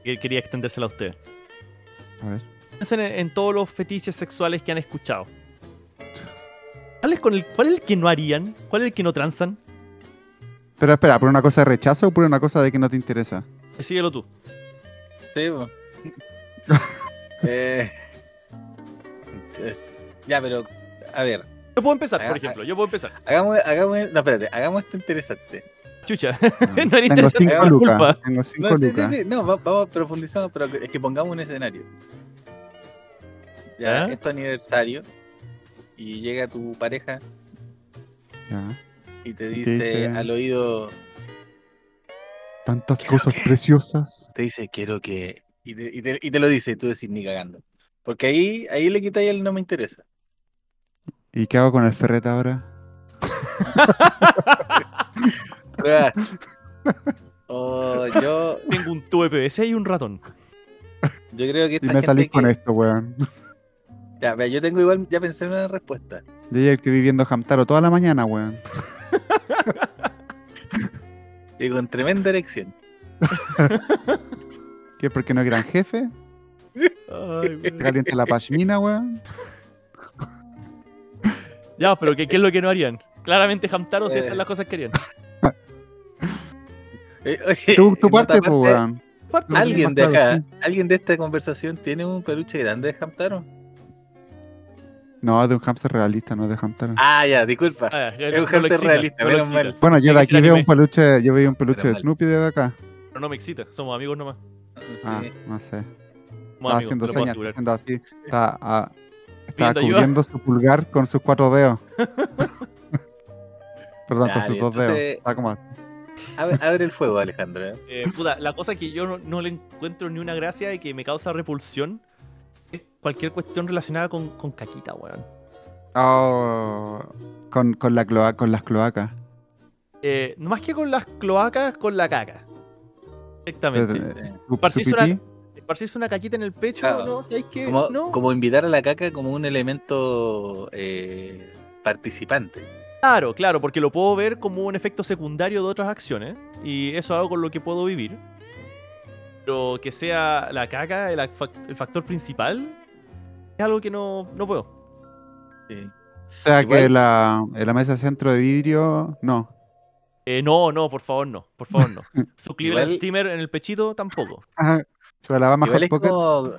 Que quería extendérsela a ustedes. A ver. Piensen en, en todos los fetiches sexuales que han escuchado. ¿Cuál es, con el, ¿Cuál es el que no harían? ¿Cuál es el que no transan? Pero espera, ¿por una cosa de rechazo o por una cosa de que no te interesa? Síguelo tú. Sí, eh, es- ya, pero, a ver, Yo puedo empezar, por ejemplo. Yo puedo empezar. hagamos, hagamos, no, espérate, hagamos esto interesante. Chucha. No era Tengo interesante, cinco lucas. culpa. Tengo cinco No, sí, sí, lucas. sí, no, va- vamos profundizando, pero es que pongamos un escenario. Ya, ¿Ya? es tu aniversario y llega tu pareja y te Y dice, dice- al oído, Tantas cosas que- preciosas. te dice, quiero que... Y te, y te- y te lo dice, y tú decís, ni cagando. Porque ahí, ahí le quitáis el no me interesa. ¿Y qué hago con el ferrete ahora? Prueba. O yo, Tengo un tubo de PVC y un ratón. yo creo que Y esta me gente salís que- con esto, weón. Ya, vea, yo tengo igual, ya pensé en una respuesta. Yo ayer estoy viviendo Hamtaro toda la mañana, weón. Y con tremenda erección. ¿Qué? ¿Porque no es gran jefe? Ay, ¿Te calienta la pashmina, weón? Ya, pero ¿qué, qué es lo que no harían? Claramente Hamtaro si Eh. estas son las cosas que harían. Eh, oye, Tu, parte, pues, weón. ¿Alguien de acá, alguien de esta conversación tiene un peluche grande de Hamtaro? No, de un hamster realista, no de Hamtaro. Ah, ya, disculpa. Ah, ya, Es un hamster excita, realista, menos mal. Bueno, yo de aquí veo un peluche, yo veía un peluche de. Snoopy de acá. Pero no me excita, somos amigos nomás. Ah, Sí. no sé. Somos amigos, haciendo señas, así. Ah, Pidiendo ayuda. cubriendo su pulgar con sus cuatro dedos. Perdón, Ya, con sus bien, dos dedos. entonces- Estaba como así. Abre, abre el fuego, Alejandro. ¿eh? Eh, puta, la cosa que yo no, no le encuentro ni una gracia y que me causa repulsión es cualquier cuestión relacionada con, con caquita, weón. Oh, con, con, la cloa- con las cloacas. Eh, no más que con las cloacas, con la caca. Eh, su Esparcirse una- pipí. Esparcirse una caquita en el pecho, Claro. ¿no? ¿Sabéis qué? Como, no. como invitar a la caca como un elemento eh, participante. Claro, claro, porque lo puedo ver como un efecto secundario de otras acciones. Y eso es algo con lo que puedo vivir. Pero que sea la caca el, fac- el factor principal es algo que no, no puedo. Sí. O sea Igual- que la, en la mesa centro de vidrio, no. Eh, no, no, por favor, no. Por favor, no. Su Cleveland Igual- Steamer en el pechito tampoco. Ajá. ¿Se la va Igual es como.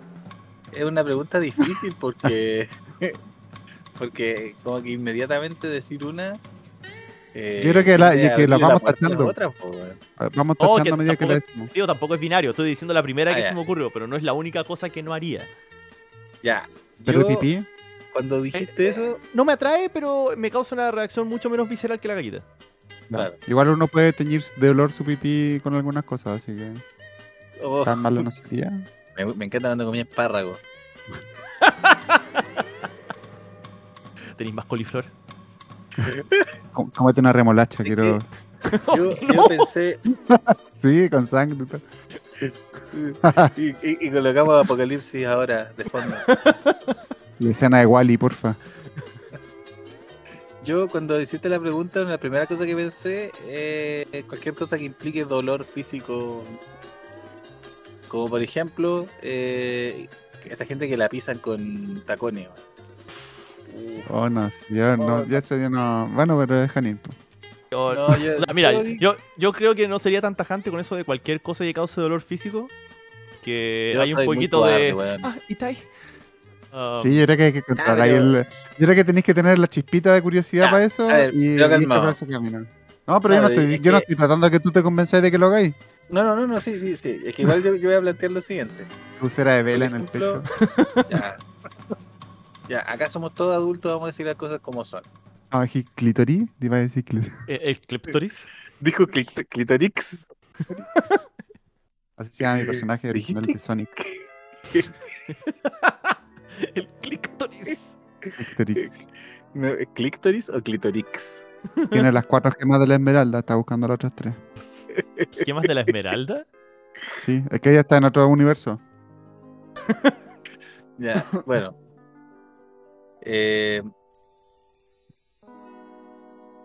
Es una pregunta difícil porque. porque como que inmediatamente decir una. eh, Yo creo que la- que la vamos la tachando. otra. Vamos Oh, tachando que a medida que la decimos. Digo, tampoco es binario. Estoy diciendo la primera Ah, que ya. se me ocurrió, pero no es la única cosa que no haría. Ya. Pero Yo, pipí, cuando dijiste Eh, eso. No me atrae, pero me causa una reacción mucho menos visceral que la no. claro. igual uno puede teñir de olor su pipí con algunas cosas, así que oh, tan malo no sería. me, me encanta cuando comía espárrago. ¿Tenéis más coliflor? Com- Cómete una remolacha, quiero. Yo, No. yo pensé. Sí, con sangre. Y colocamos Apocalipsis ahora de fondo. Y escena de Wally, porfa. Yo cuando hiciste la pregunta, la primera cosa que pensé es cualquier cosa que implique dolor físico. Como por ejemplo, eh, esta gente que la pisan con tacones. Oh, no, yo no, Oh, ya ese yo no. Bueno, pero es Janine. Yo- No, yo- o sea, mira, yo yo, yo creo que no sería tan tajante con eso de cualquier cosa que cause dolor físico. Que Yo hay un poquito de. Ah, y está ahí. Ah, Sí, yo creo que hay que controlar ahí el. Yo creo que tenéis que tener la chispita de curiosidad Ya, para eso ver, y, y por ese camino. No, pero yo, no estoy, es yo no estoy tratando de que tú te convenzáis de que lo hagáis. No, no, no, no, sí, sí, sí. Es que igual yo, yo voy a plantear lo siguiente. Pulsera de vela en el pecho. ya, acá somos todos adultos, vamos a decir las cosas como son. Ah, dije clitorí, te iba a decir clitorí. ¿El, el clítoris? Dijo clitorix. Así se llama mi personaje original de Sonic. El clictoris. Clítoris. No, ¿es ¿Clítoris o clitorix? Tiene las cuatro gemas de la esmeralda, está buscando las otras tres. ¿Qué más de la esmeralda? Sí, es que ella está en otro universo. Ya, bueno. Eh,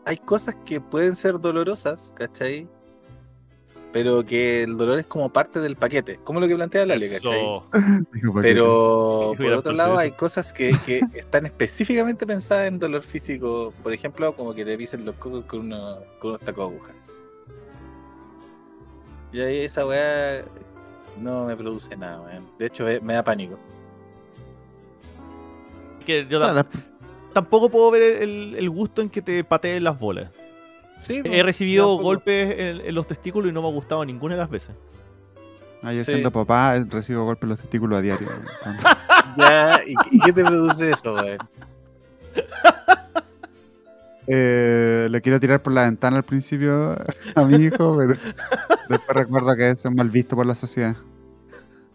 hay cosas que pueden ser dolorosas, ¿cachai? Pero que el dolor es como parte del paquete, como lo que plantea Lale, ¿cachai? Pero por otro lado hay cosas que, que están específicamente pensadas en dolor físico. Por ejemplo, como que te pisen los cocos con, uno, con unos tacos de aguja. Y ahí esa weá no me produce nada, weón. De hecho, me da pánico. Que yo O sea, tam- la- tampoco puedo ver el, el gusto en que te pateen las bolas. Sí, He recibido tampoco. golpes en, en los testículos y no me ha gustado ninguna de las veces. Ah, yo Sí. siendo papá eh, recibo golpes en los testículos a diario. Ya, ¿y, y qué te produce eso, weón? Eh, le quiero tirar por la ventana al principio a mi hijo, pero después recuerdo que eso es mal visto por la sociedad.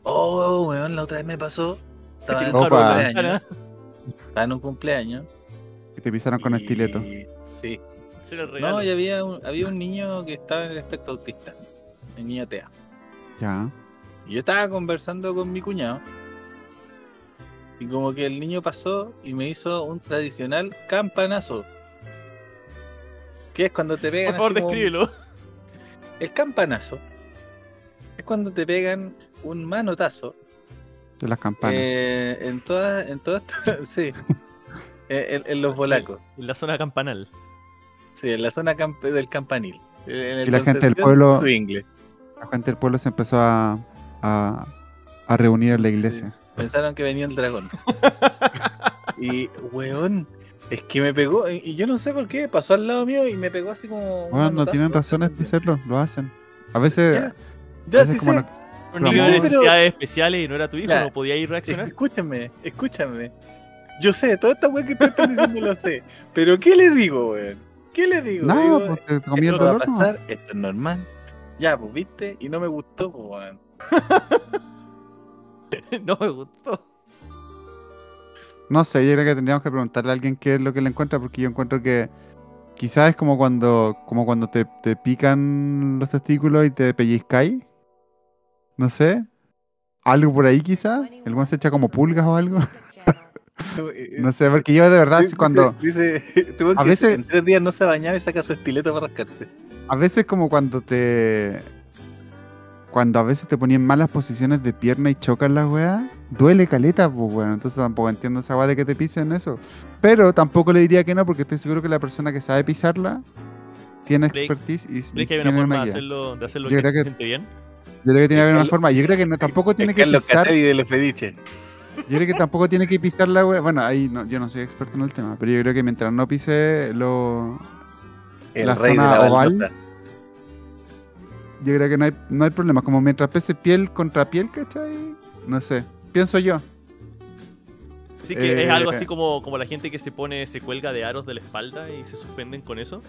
Oh, weón, la otra vez me pasó. Estaba en Estaba en un cumpleaños. Que te pisaron con y- estileto. Sí. se lo regalo. No, y había un, había un niño que estaba en el espectro autista. El niño TEA. Ya. Y yo estaba conversando con mi cuñado. Y como que el niño pasó y me hizo un tradicional campanazo. Que es cuando te pegan Por favor, como un- descríbelo. El campanazo es cuando te pegan un manotazo De las campanas. eh, en todas, en todas, sí, en, en los volacos, En la zona campanal. sí, en la zona camp- del campanil. En el Y la gente del pueblo-. La gente del pueblo se empezó a, a, a reunir en la iglesia. Pensaron que venía el dragón. y, weón, es que me pegó, y yo no sé por qué, pasó al lado mío y me pegó así como. Bueno, no tienen razones para hacerlo, lo hacen. A veces, Ya, a ya veces sí como sé. no- Un No, niño de necesidades especiales y no era tu hijo, Ya. no podía ir a reaccionar. Escúchame, escúchame. Yo sé, toda esta weá que te están diciendo lo sé. Pero ¿qué le digo, weón? ¿Qué le digo? no, Digo, te el esto va a pasar, esto es normal. Ya, pues viste, y no me gustó, pues weón. no me gustó. No sé, yo creo que tendríamos que preguntarle a alguien qué es lo que le encuentra, porque yo encuentro que quizás es como cuando, como cuando te, te pican los testículos y te pellizcáis. No sé. Algo por ahí quizás. El se echa como pulgas o algo. No sé, porque yo de verdad Dice- cuando... Dice, A veces- en tres días no se bañaba y saca su estileto para rascarse. A veces como cuando te... Cuando a veces te ponían malas posiciones de pierna y chocan las weas, duele caleta, pues bueno, entonces tampoco entiendo esa wea de que te pisen eso. Pero tampoco le diría que no, porque estoy seguro que la persona que sabe pisarla tiene ¿Crees- expertise y, y ¿Crees que hay una forma de hacerlo, de hacerlo Yo que se siente bien? Yo creo que tiene que haber una forma. Yo creo que no, tampoco tiene Es que Carlos pisar. Caselli de los Fediches. Yo creo que tampoco tiene que pisar la wea. Bueno, ahí no, yo no soy experto en el tema, pero yo creo que mientras no pise lo, El La rey de zona la oval. baldosa. yo creo que no hay, no hay problema. Como mientras pese piel contra piel, ¿cachai? No sé. Pienso yo. Así que es Eh, algo así como, como la gente que se pone, se cuelga de aros de la espalda y se suspenden con eso.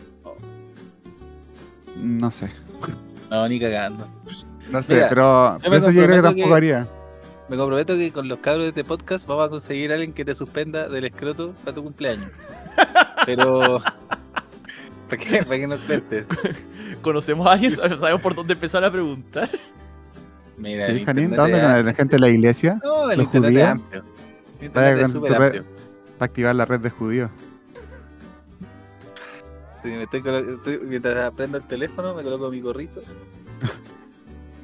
No sé. No, ni cagando. No sé, Mira, pero yo eso yo creo que tampoco que- haría. Me comprometo que con los cabros de este podcast vamos a conseguir a alguien que te suspenda del escroto para tu cumpleaños. Pero. ¿Para qué? Para que nos cuentes. ¿Conocemos a alguien? ¿Sabemos por dónde empezar a preguntar? Mira, Sí, Janine, internet ¿dónde con la gente de la iglesia? No, el los internet judíos? es amplio. El Vaya internet es súper amplio. Para activar la red de judíos. Sí, me estoy estoy- mientras aprendo el teléfono, me coloco mi gorrito.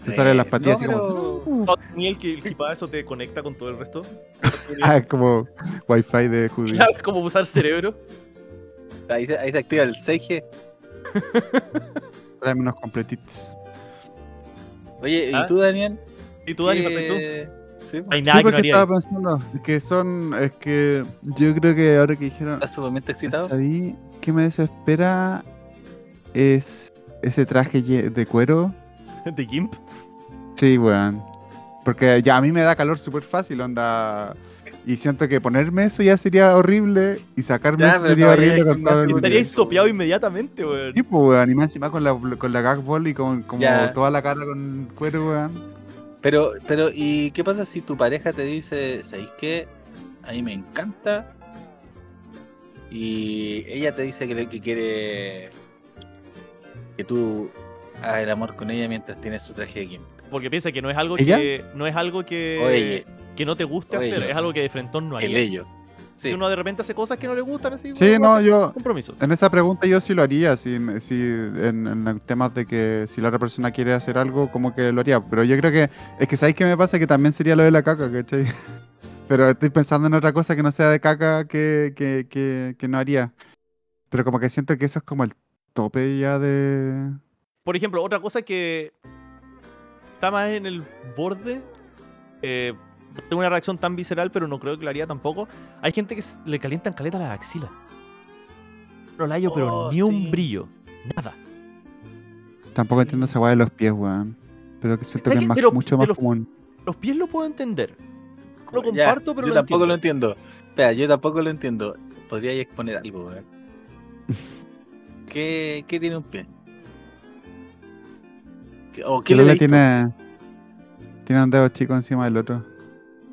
Te salen las Eh, patillas no, pero- como. No, Daniel, que, que para eso te conecta con todo el resto. Ah, es como wifi de judíos. Claro, es como usar cerebro. Ahí se, ahí se activa el 6G. Tráeme unos completitos. Oye, ¿Ah? ¿y tú, Daniel? ¿Y tú, Dani, ¿Qué- perfecto? Sí, hay Sí, nada que no porque estaba pensando que son, es que yo creo que ahora que dijeron, ¿Estás sumamente excitado? ¿sabí qué me desespera? Es ese traje de cuero. De Gimp. Sí, weón. Porque ya a mí me da calor súper fácil, onda. Y siento que ponerme eso ya sería horrible y sacarme Ya, eso sería horrible con todo el. Estaríais sopeado inmediatamente, weón. Sí, pues, weón. Y más encima con la, con la gag ball y con como toda la cara con cuero, weón. Pero, pero, ¿y qué pasa si tu pareja te dice, ¿sabéis qué? A mí me encanta. Y ella te dice que quiere que tú el amor con ella mientras tienes su traje de química. Porque piensa que no es algo ¿Ella? que no es algo que, Oye. que no te guste Oye. hacer, es algo que de frentón no El haría. ello. Sí. Que uno de repente hace cosas que no le gustan así. Sí, no, yo- compromisos. En esa pregunta yo sí lo haría, si, si en, en el temas de que si la otra persona quiere hacer algo, como que lo haría. Pero yo creo que, es que ¿sabéis qué me pasa? Que también sería lo de la caca, ¿cachai? Pero estoy pensando en otra cosa que no sea de caca que, que, que, que no haría. Pero como que siento que eso es como el tope ya de... Por ejemplo, otra cosa que está más en el borde. Eh, no tengo una reacción tan visceral, pero no creo que lo haría tampoco. Hay gente que le calientan caleta las axilas. No la hallo, pero Oh, ni un brillo. Nada. Tampoco Sí. entiendo esa weá de los pies, weón. Pero que siento ¿Sabes que más- mucho más los- común. Los pies lo puedo entender. Lo Ya, comparto, pero yo lo tampoco lo entiendo. entiendo. Espera, yo tampoco lo entiendo. Podría exponer algo, weón. ¿Qué, ¿Qué tiene un pie? ¿Qué- ¿O qué le tiene... Tiene un dedo chico encima del otro.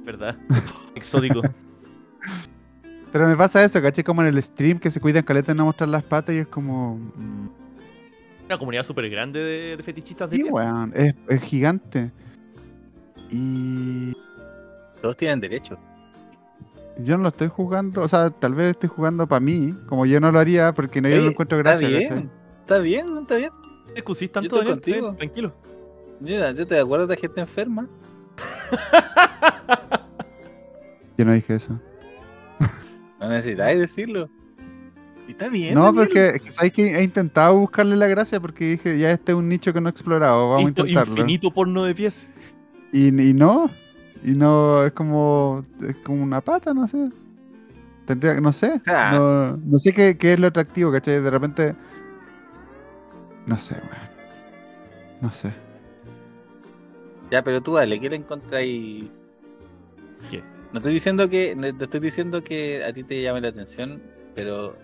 ¿Verdad? Exótico. Pero me pasa eso, ¿cachai? Como en el stream que se cuidan caleta de no mostrar las patas y es como... mm, Una comunidad súper grande de, de fetichistas de Sí, weón, es, es gigante. Y Todos tienen derecho. yo no lo estoy jugando, o sea, tal vez estoy jugando para mí, como yo no lo haría porque no, yo no encuentro gracia. Está ¿cachai? bien, está bien, está bien. ¿Te excusís tanto, Daniel? Contigo. Tranquilo. Mira, yo te acuerdo de gente enferma. Yo no dije eso. No necesitáis decirlo. Y está bien. No, Daniel. porque es que sabes que he intentado buscarle la gracia porque dije, ya este es un nicho que no he explorado, vamos a intentarlo. infinito porno de pies. Y, y no, y no, es como, es como una pata, no sé. Tendría, no sé, sea- no, no sé qué, qué es lo atractivo, ¿cachai? De repente, no sé, weón. No sé. Ya, pero tú dale, ¿qué le encontráis? ¿Qué? No estoy diciendo que, no te estoy diciendo que a ti te llame la atención, pero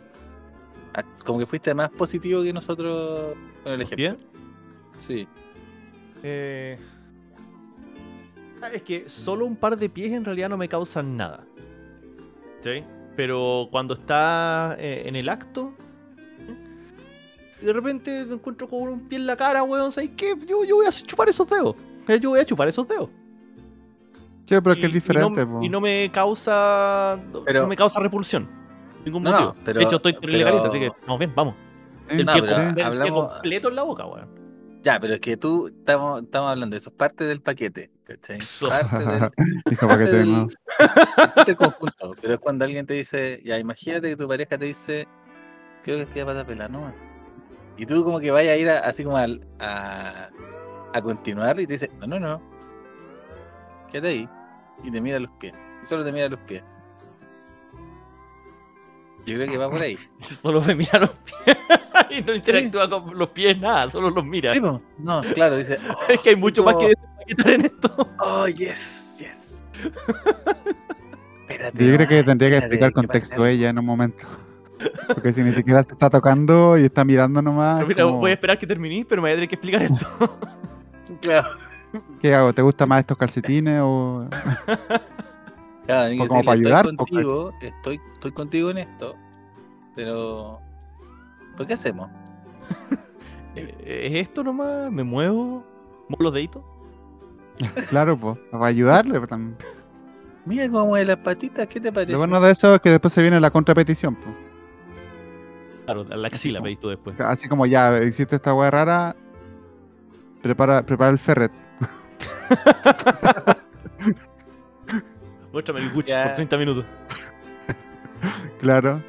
como que fuiste más positivo que nosotros con el ¿Los ejemplo. pies? Sí. Eh, Es que solo un par de pies en realidad no me causan nada. ¿Sí? Pero cuando está eh, en el acto. Y De repente me encuentro con un pie en la cara, weón. ¿Sabes qué? Yo, yo voy a chupar esos dedos. Eh, Yo voy a chupar esos dedos. Sí, pero es que es diferente, Y no, y no me causa. Pero- no me causa repulsión. Ningún No, motivo. no, pero- de hecho, estoy pero- carita, así que vamos bien, vamos. Sí, El No, pie, com- el pie hablamos- completo en la boca, weón. Ya, pero es que tú estamos, estamos hablando de eso, es parte del paquete, ¿cachai? Parte del, Dijo tengo. del- parte del conjunto. Pero es cuando alguien te dice, ya, imagínate que tu pareja te dice, creo que estoy a pata pelada, no. Y tú como que vayas a ir a- así como al- a, a continuar y te dice, no, no, no. Quédate ahí. Y te mira los pies. Y solo te mira los pies. Yo creo que va por ahí. Solo me mira los pies y no interactúa con los pies nada, solo los mira. Sí, no, claro, dice, oh, es que hay mucho más que desempaquetar en esto. oh, yes, yes. Espérate. Yo creo que tendría que explicar contexto ella en un momento. Porque si ni siquiera se está tocando y está mirando nomás. Mira, como, voy a esperar que terminís, pero me voy a tener que explicar esto. Claro. ¿Qué hago? ¿Te gustan más estos calcetines o.? Claro, O como decirle, para ayudar, estoy contigo, estoy, estoy contigo en esto, pero ¿por qué hacemos? Eh, ¿Es esto nomás? ¿Me muevo? ¿Muevo los deditos? Claro, pues, para ayudarle. pues, también. Mira cómo es las patitas, ¿qué te parece? Lo bueno de eso es que después se viene la contrapetición. pues. Claro, la axila como- pedís tú después. Así como ya existe esta weá rara, prepara, prepara el ferret. Muéstrame el Gucci por 30 minutos. Claro.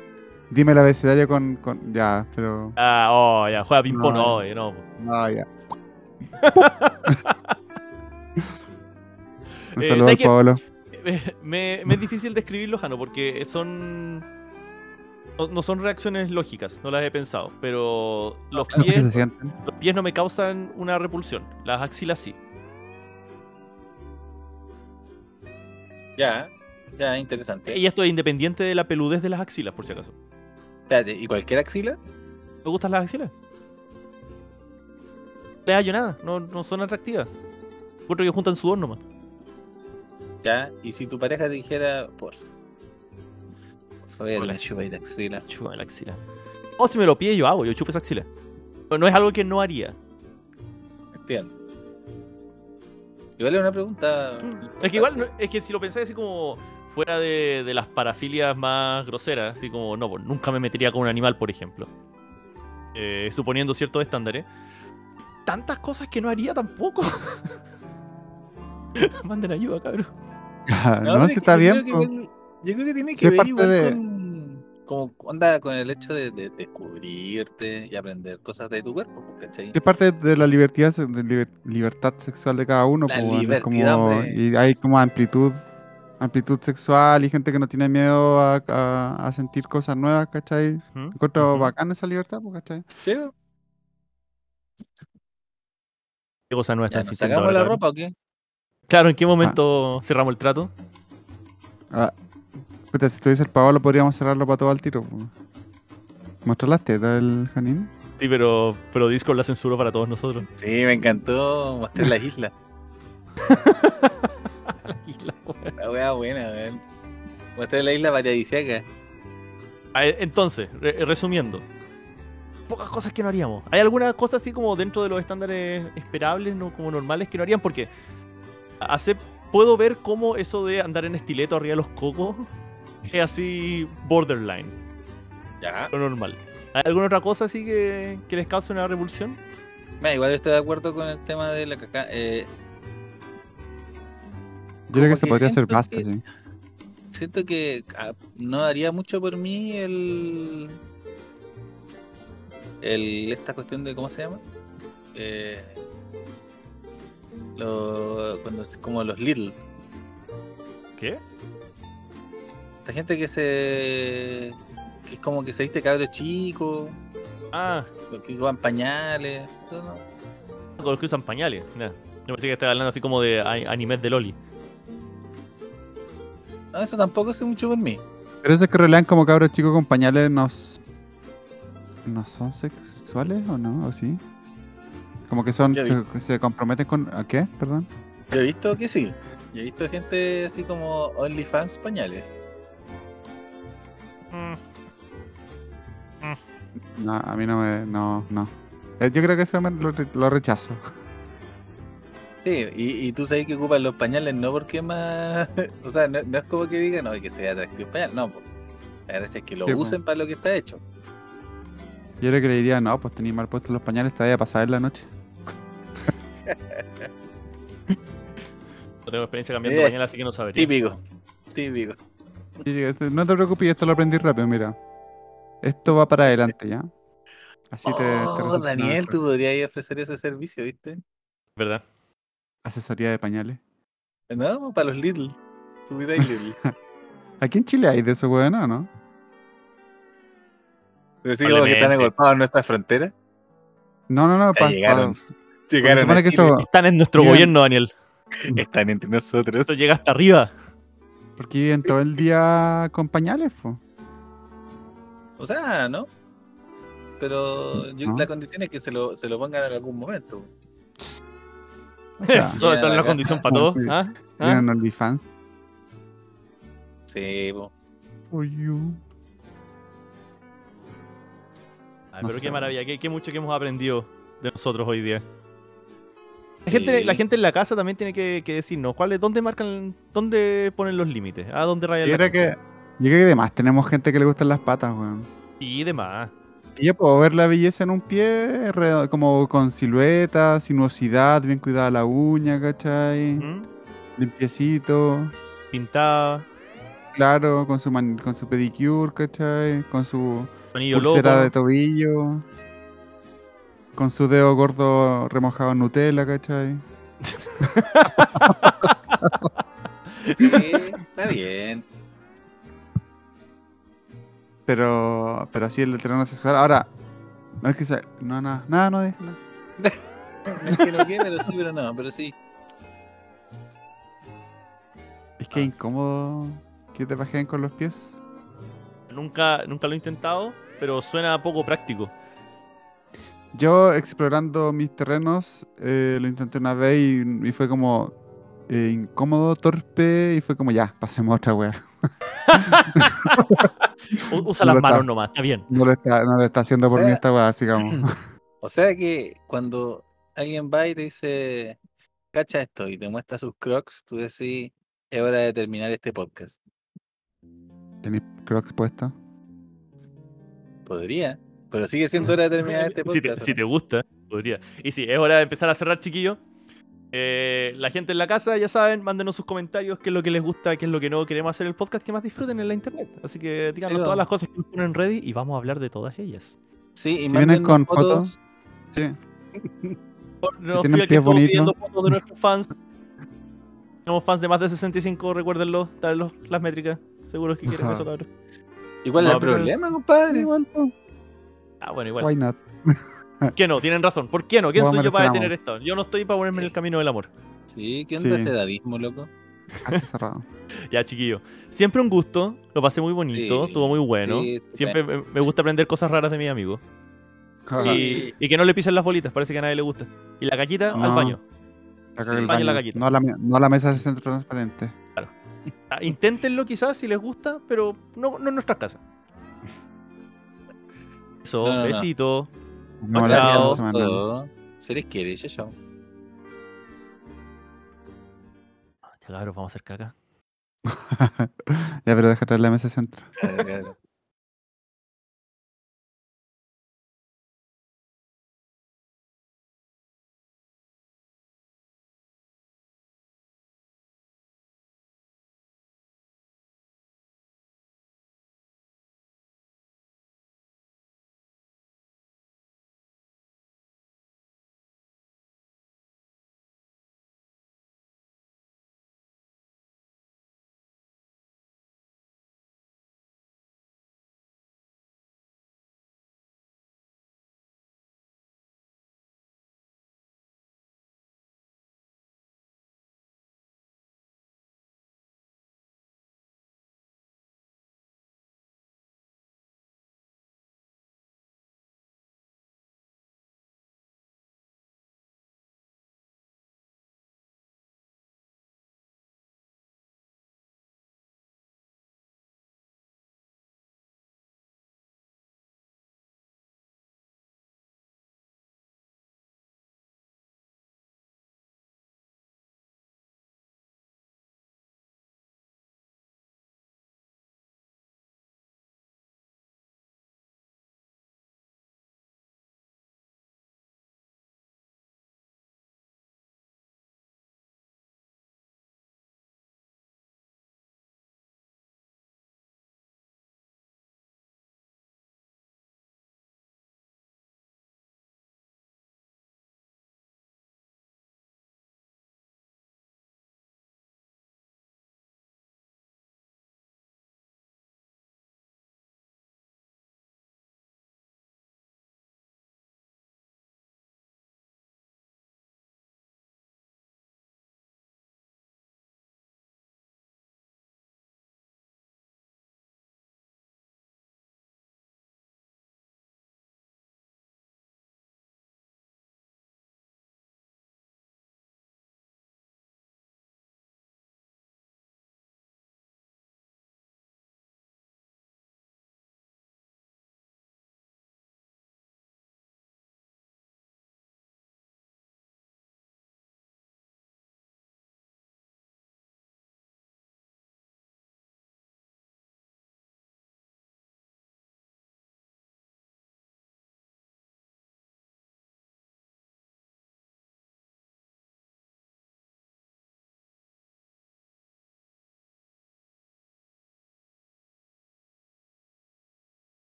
Dime el abecedario con, con. Ya, pero. Ah, oh, ya, juega ping-pong. No. No, eh, no. No, ya. Un Eh, saludo ¿sabes al? Pablo. Me, me- me es difícil describirlo, Jano, porque son. No, no son reacciones lógicas, no las he pensado. Pero los pies, los pies no me causan una repulsión. Las axilas sí. Ya, ya, interesante. Y esto es independiente de la peludez de las axilas, por si acaso. Espérate, ¿y cualquier axila? ¿Te gustan las axilas? No les hallo nada, no, no son atractivas. Encuentro que juntan sudor nomás. Ya, y si tu pareja te dijera, por Por la la chupa y te axila. Chupa la axila. O si me lo pide, yo hago, yo chupo esa axila. Pero no es algo que no haría. Entiendo. Igual es una pregunta. Es que igual, no- es que si lo pensáis así como fuera de, de las parafilias más groseras, así como, no, pues nunca me metería con un animal, por ejemplo. Eh, suponiendo ciertos estándares. Tantas cosas que no haría tampoco. Manden ayuda, cabrón. no, si es que está yo bien. creo que yo creo que tiene que ver igual de- con. Como onda con el hecho de, de descubrirte y aprender cosas de tu cuerpo, pues, ¿cachai? Es parte de la libertad, de liber- libertad sexual de cada uno. La como- y hay como amplitud amplitud sexual y gente que no tiene miedo a, a- a sentir cosas nuevas, ¿cachai? Ujú, Encuentro bacán esa libertad, pues, ¿cachai? Sí, ¿Qué cosas no ya, están ¿nos sintiendo sacamos la ropa o qué? Claro, ¿en qué momento cerramos el trato? Ah, puta, si tuviese el Paolo podríamos cerrarlo para todo al tiro. ¿Mostró las tetas del Janín? Sí, pero, pero Discord la censuró para todos nosotros. Sí, me encantó mostrar las islas. Isla, weón. La wea buena, weón. Mostrar la isla paradisiaca. Entonces, re- resumiendo. Pocas cosas que no haríamos. ¿Hay algunas cosas así como dentro de los estándares esperables, no como normales, que no harían? Porque hace, puedo ver cómo eso de andar en estileto arriba de los cocos es así borderline, Ya. lo normal. ¿Hay alguna otra cosa así que, que les cause una revulsión? Mira, igual estoy de acuerdo con el tema de la caca. Eh, Yo creo que se que podría hacer que- sí. siento que ah, no daría mucho por mí el. el esta cuestión de. ¿Cómo se llama? Eh, lo- cuando es como los little. ¿Qué? Esta gente que se. que es como que se viste cabro chico, Ah, que usan pañales. Eso no. con los que usan pañales. Nah. Yo pensé que estaba hablando así como de a- animes de Loli. No, eso tampoco hace mucho por mí. Pero esos que rolean como cabros chicos con pañales no, no son sexuales o no, o sí. Como que son, se, se comprometen con, ¿a qué? Perdón. Yo he visto que sí. Yo he visto gente así como OnlyFans pañales. Mm. No, a mí no me, no, no. Eh, Yo creo que eso me- lo, re- lo rechazo. Sí, y, y tú sabes que ocupan los pañales no porque más. O sea, no, no es como que digan, no, que sea atractivo el pañal. No, pues. La gracia es que lo Sí, usen para lo que está hecho. Yo creo que le diría, no, pues tenéis mal puestos los pañales, te vaya a pasar en la noche. No tengo experiencia cambiando Eh, pañales, así que no sabría. Típico. Típico. Y digo, "Este, no te preocupes, esto lo aprendí rápido, mira. Esto va para adelante, ¿ya? Así te, te Oh, Daniel, tú podrías ir a ofrecer ese servicio, ¿viste? ¿Verdad? Asesoría de pañales. No, para los Little. Subida y Little. Aquí en Chile hay de eso, weón, ¿o no? Pero sí, como que están agolpados en nuestra frontera. No, no, no, llegaron. pa- Llegaron que eso- Están en nuestro Bien. gobierno, Daniel. Están entre nosotros. Esto llega hasta arriba. Porque viven todo el día con pañales, po. O sea, ¿no? Pero yo- No. la condición es que se lo, se lo pongan en algún momento. O sea, Eso, esa es la condición para todos. Sí. ¿Ah? ¿Ah? OnlyFans. Sí, po. For you. Ay, No pero qué maravilla, qué, qué mucho que hemos aprendido de nosotros hoy día. La, Sí. gente, la gente en la casa también tiene que, que decirnos cuáles, dónde marcan, dónde ponen los límites, a dónde rayan Yo la creo que, yo creo que además tenemos gente que le gustan las patas, weón. Y demás. Y yo puedo ver la belleza en un pie, como con silueta, sinuosidad, bien cuidada la uña, ¿cachai? ¿Mm? Limpiecito, Pintada, claro, con su, man- con su pedicure, ¿cachai? Con su loco. pulsera de tobillo, con su dedo gordo remojado en Nutella, ¿cachai? Sí, está bien. Pero, pero así el terreno sexual. Ahora, no es que sea. No, nada, nada, no deja. nada. No es que no quiera, pero sí, pero no, pero sí. Es que es incómodo que te pajeen con los pies. Nunca, nunca lo he intentado, pero suena poco práctico. Yo explorando mis terrenos, eh, lo intenté una vez y, y fue como eh, incómodo, torpe, y fue como ya, pasemos a otra wea. Usa No las manos está. nomás, está bien. No lo está, no lo está haciendo por O sea- mí esta wea, así como. O sea que cuando alguien va y te dice, cacha esto, y te muestra sus crocs, tú decís, es hora de terminar este podcast. ¿Tenéis crocs puestos? Podría, pero sigue siendo hora de terminar este Si te, podcast. si ¿o te gusta, podría. Y sí, es hora de empezar a cerrar, chiquillos. Eh, la gente en la casa, ya saben, mándenos sus comentarios, qué es lo que les gusta, qué es lo que no. Queremos hacer el podcast que más disfruten en la internet. Así que díganos Sí, todas las cosas que nos ponen ready y vamos a hablar de todas ellas. Sí, y Si vienen con fotos. fotos, sí. No tienen fui el que pies estuvo pidiendo bonitos. fotos de nuestros fans. Somos fans de más de 65, recuérdenlo. Los- las métricas. Seguros que quieren Ajá. eso, cabrón. ¿Y cuál es No, el problema, compadre? Igual, Ah, bueno, igual. why not? ¿Por qué no? Tienen razón. ¿Por qué no? ¿Quién soy yo para detener esto? Yo no estoy para ponerme en el camino del amor. Sí, ¿qué onda Sí. ese dadismo, loco? Cerrado. Ya, chiquillo. Siempre un gusto. Lo pasé muy bonito. Sí, Estuvo muy bueno. sí, Siempre me me gusta aprender cosas raras de mis amigos. Y, y que no le pisen las bolitas. Parece que a nadie le gusta. Y la caquita al No. baño. Acá Sí, el baño la galleta. No a la, me- no a la mesa de centro transparente. Ah, Inténtenlo quizás si les gusta, pero no, no en nuestras casas. Eso, No, no, no. besito. No, Chao. todo. Se les quiere, chao, chao. Ya cabros, vamos a hacer caca. ya, pero deja traer la mesa centro. Claro, claro.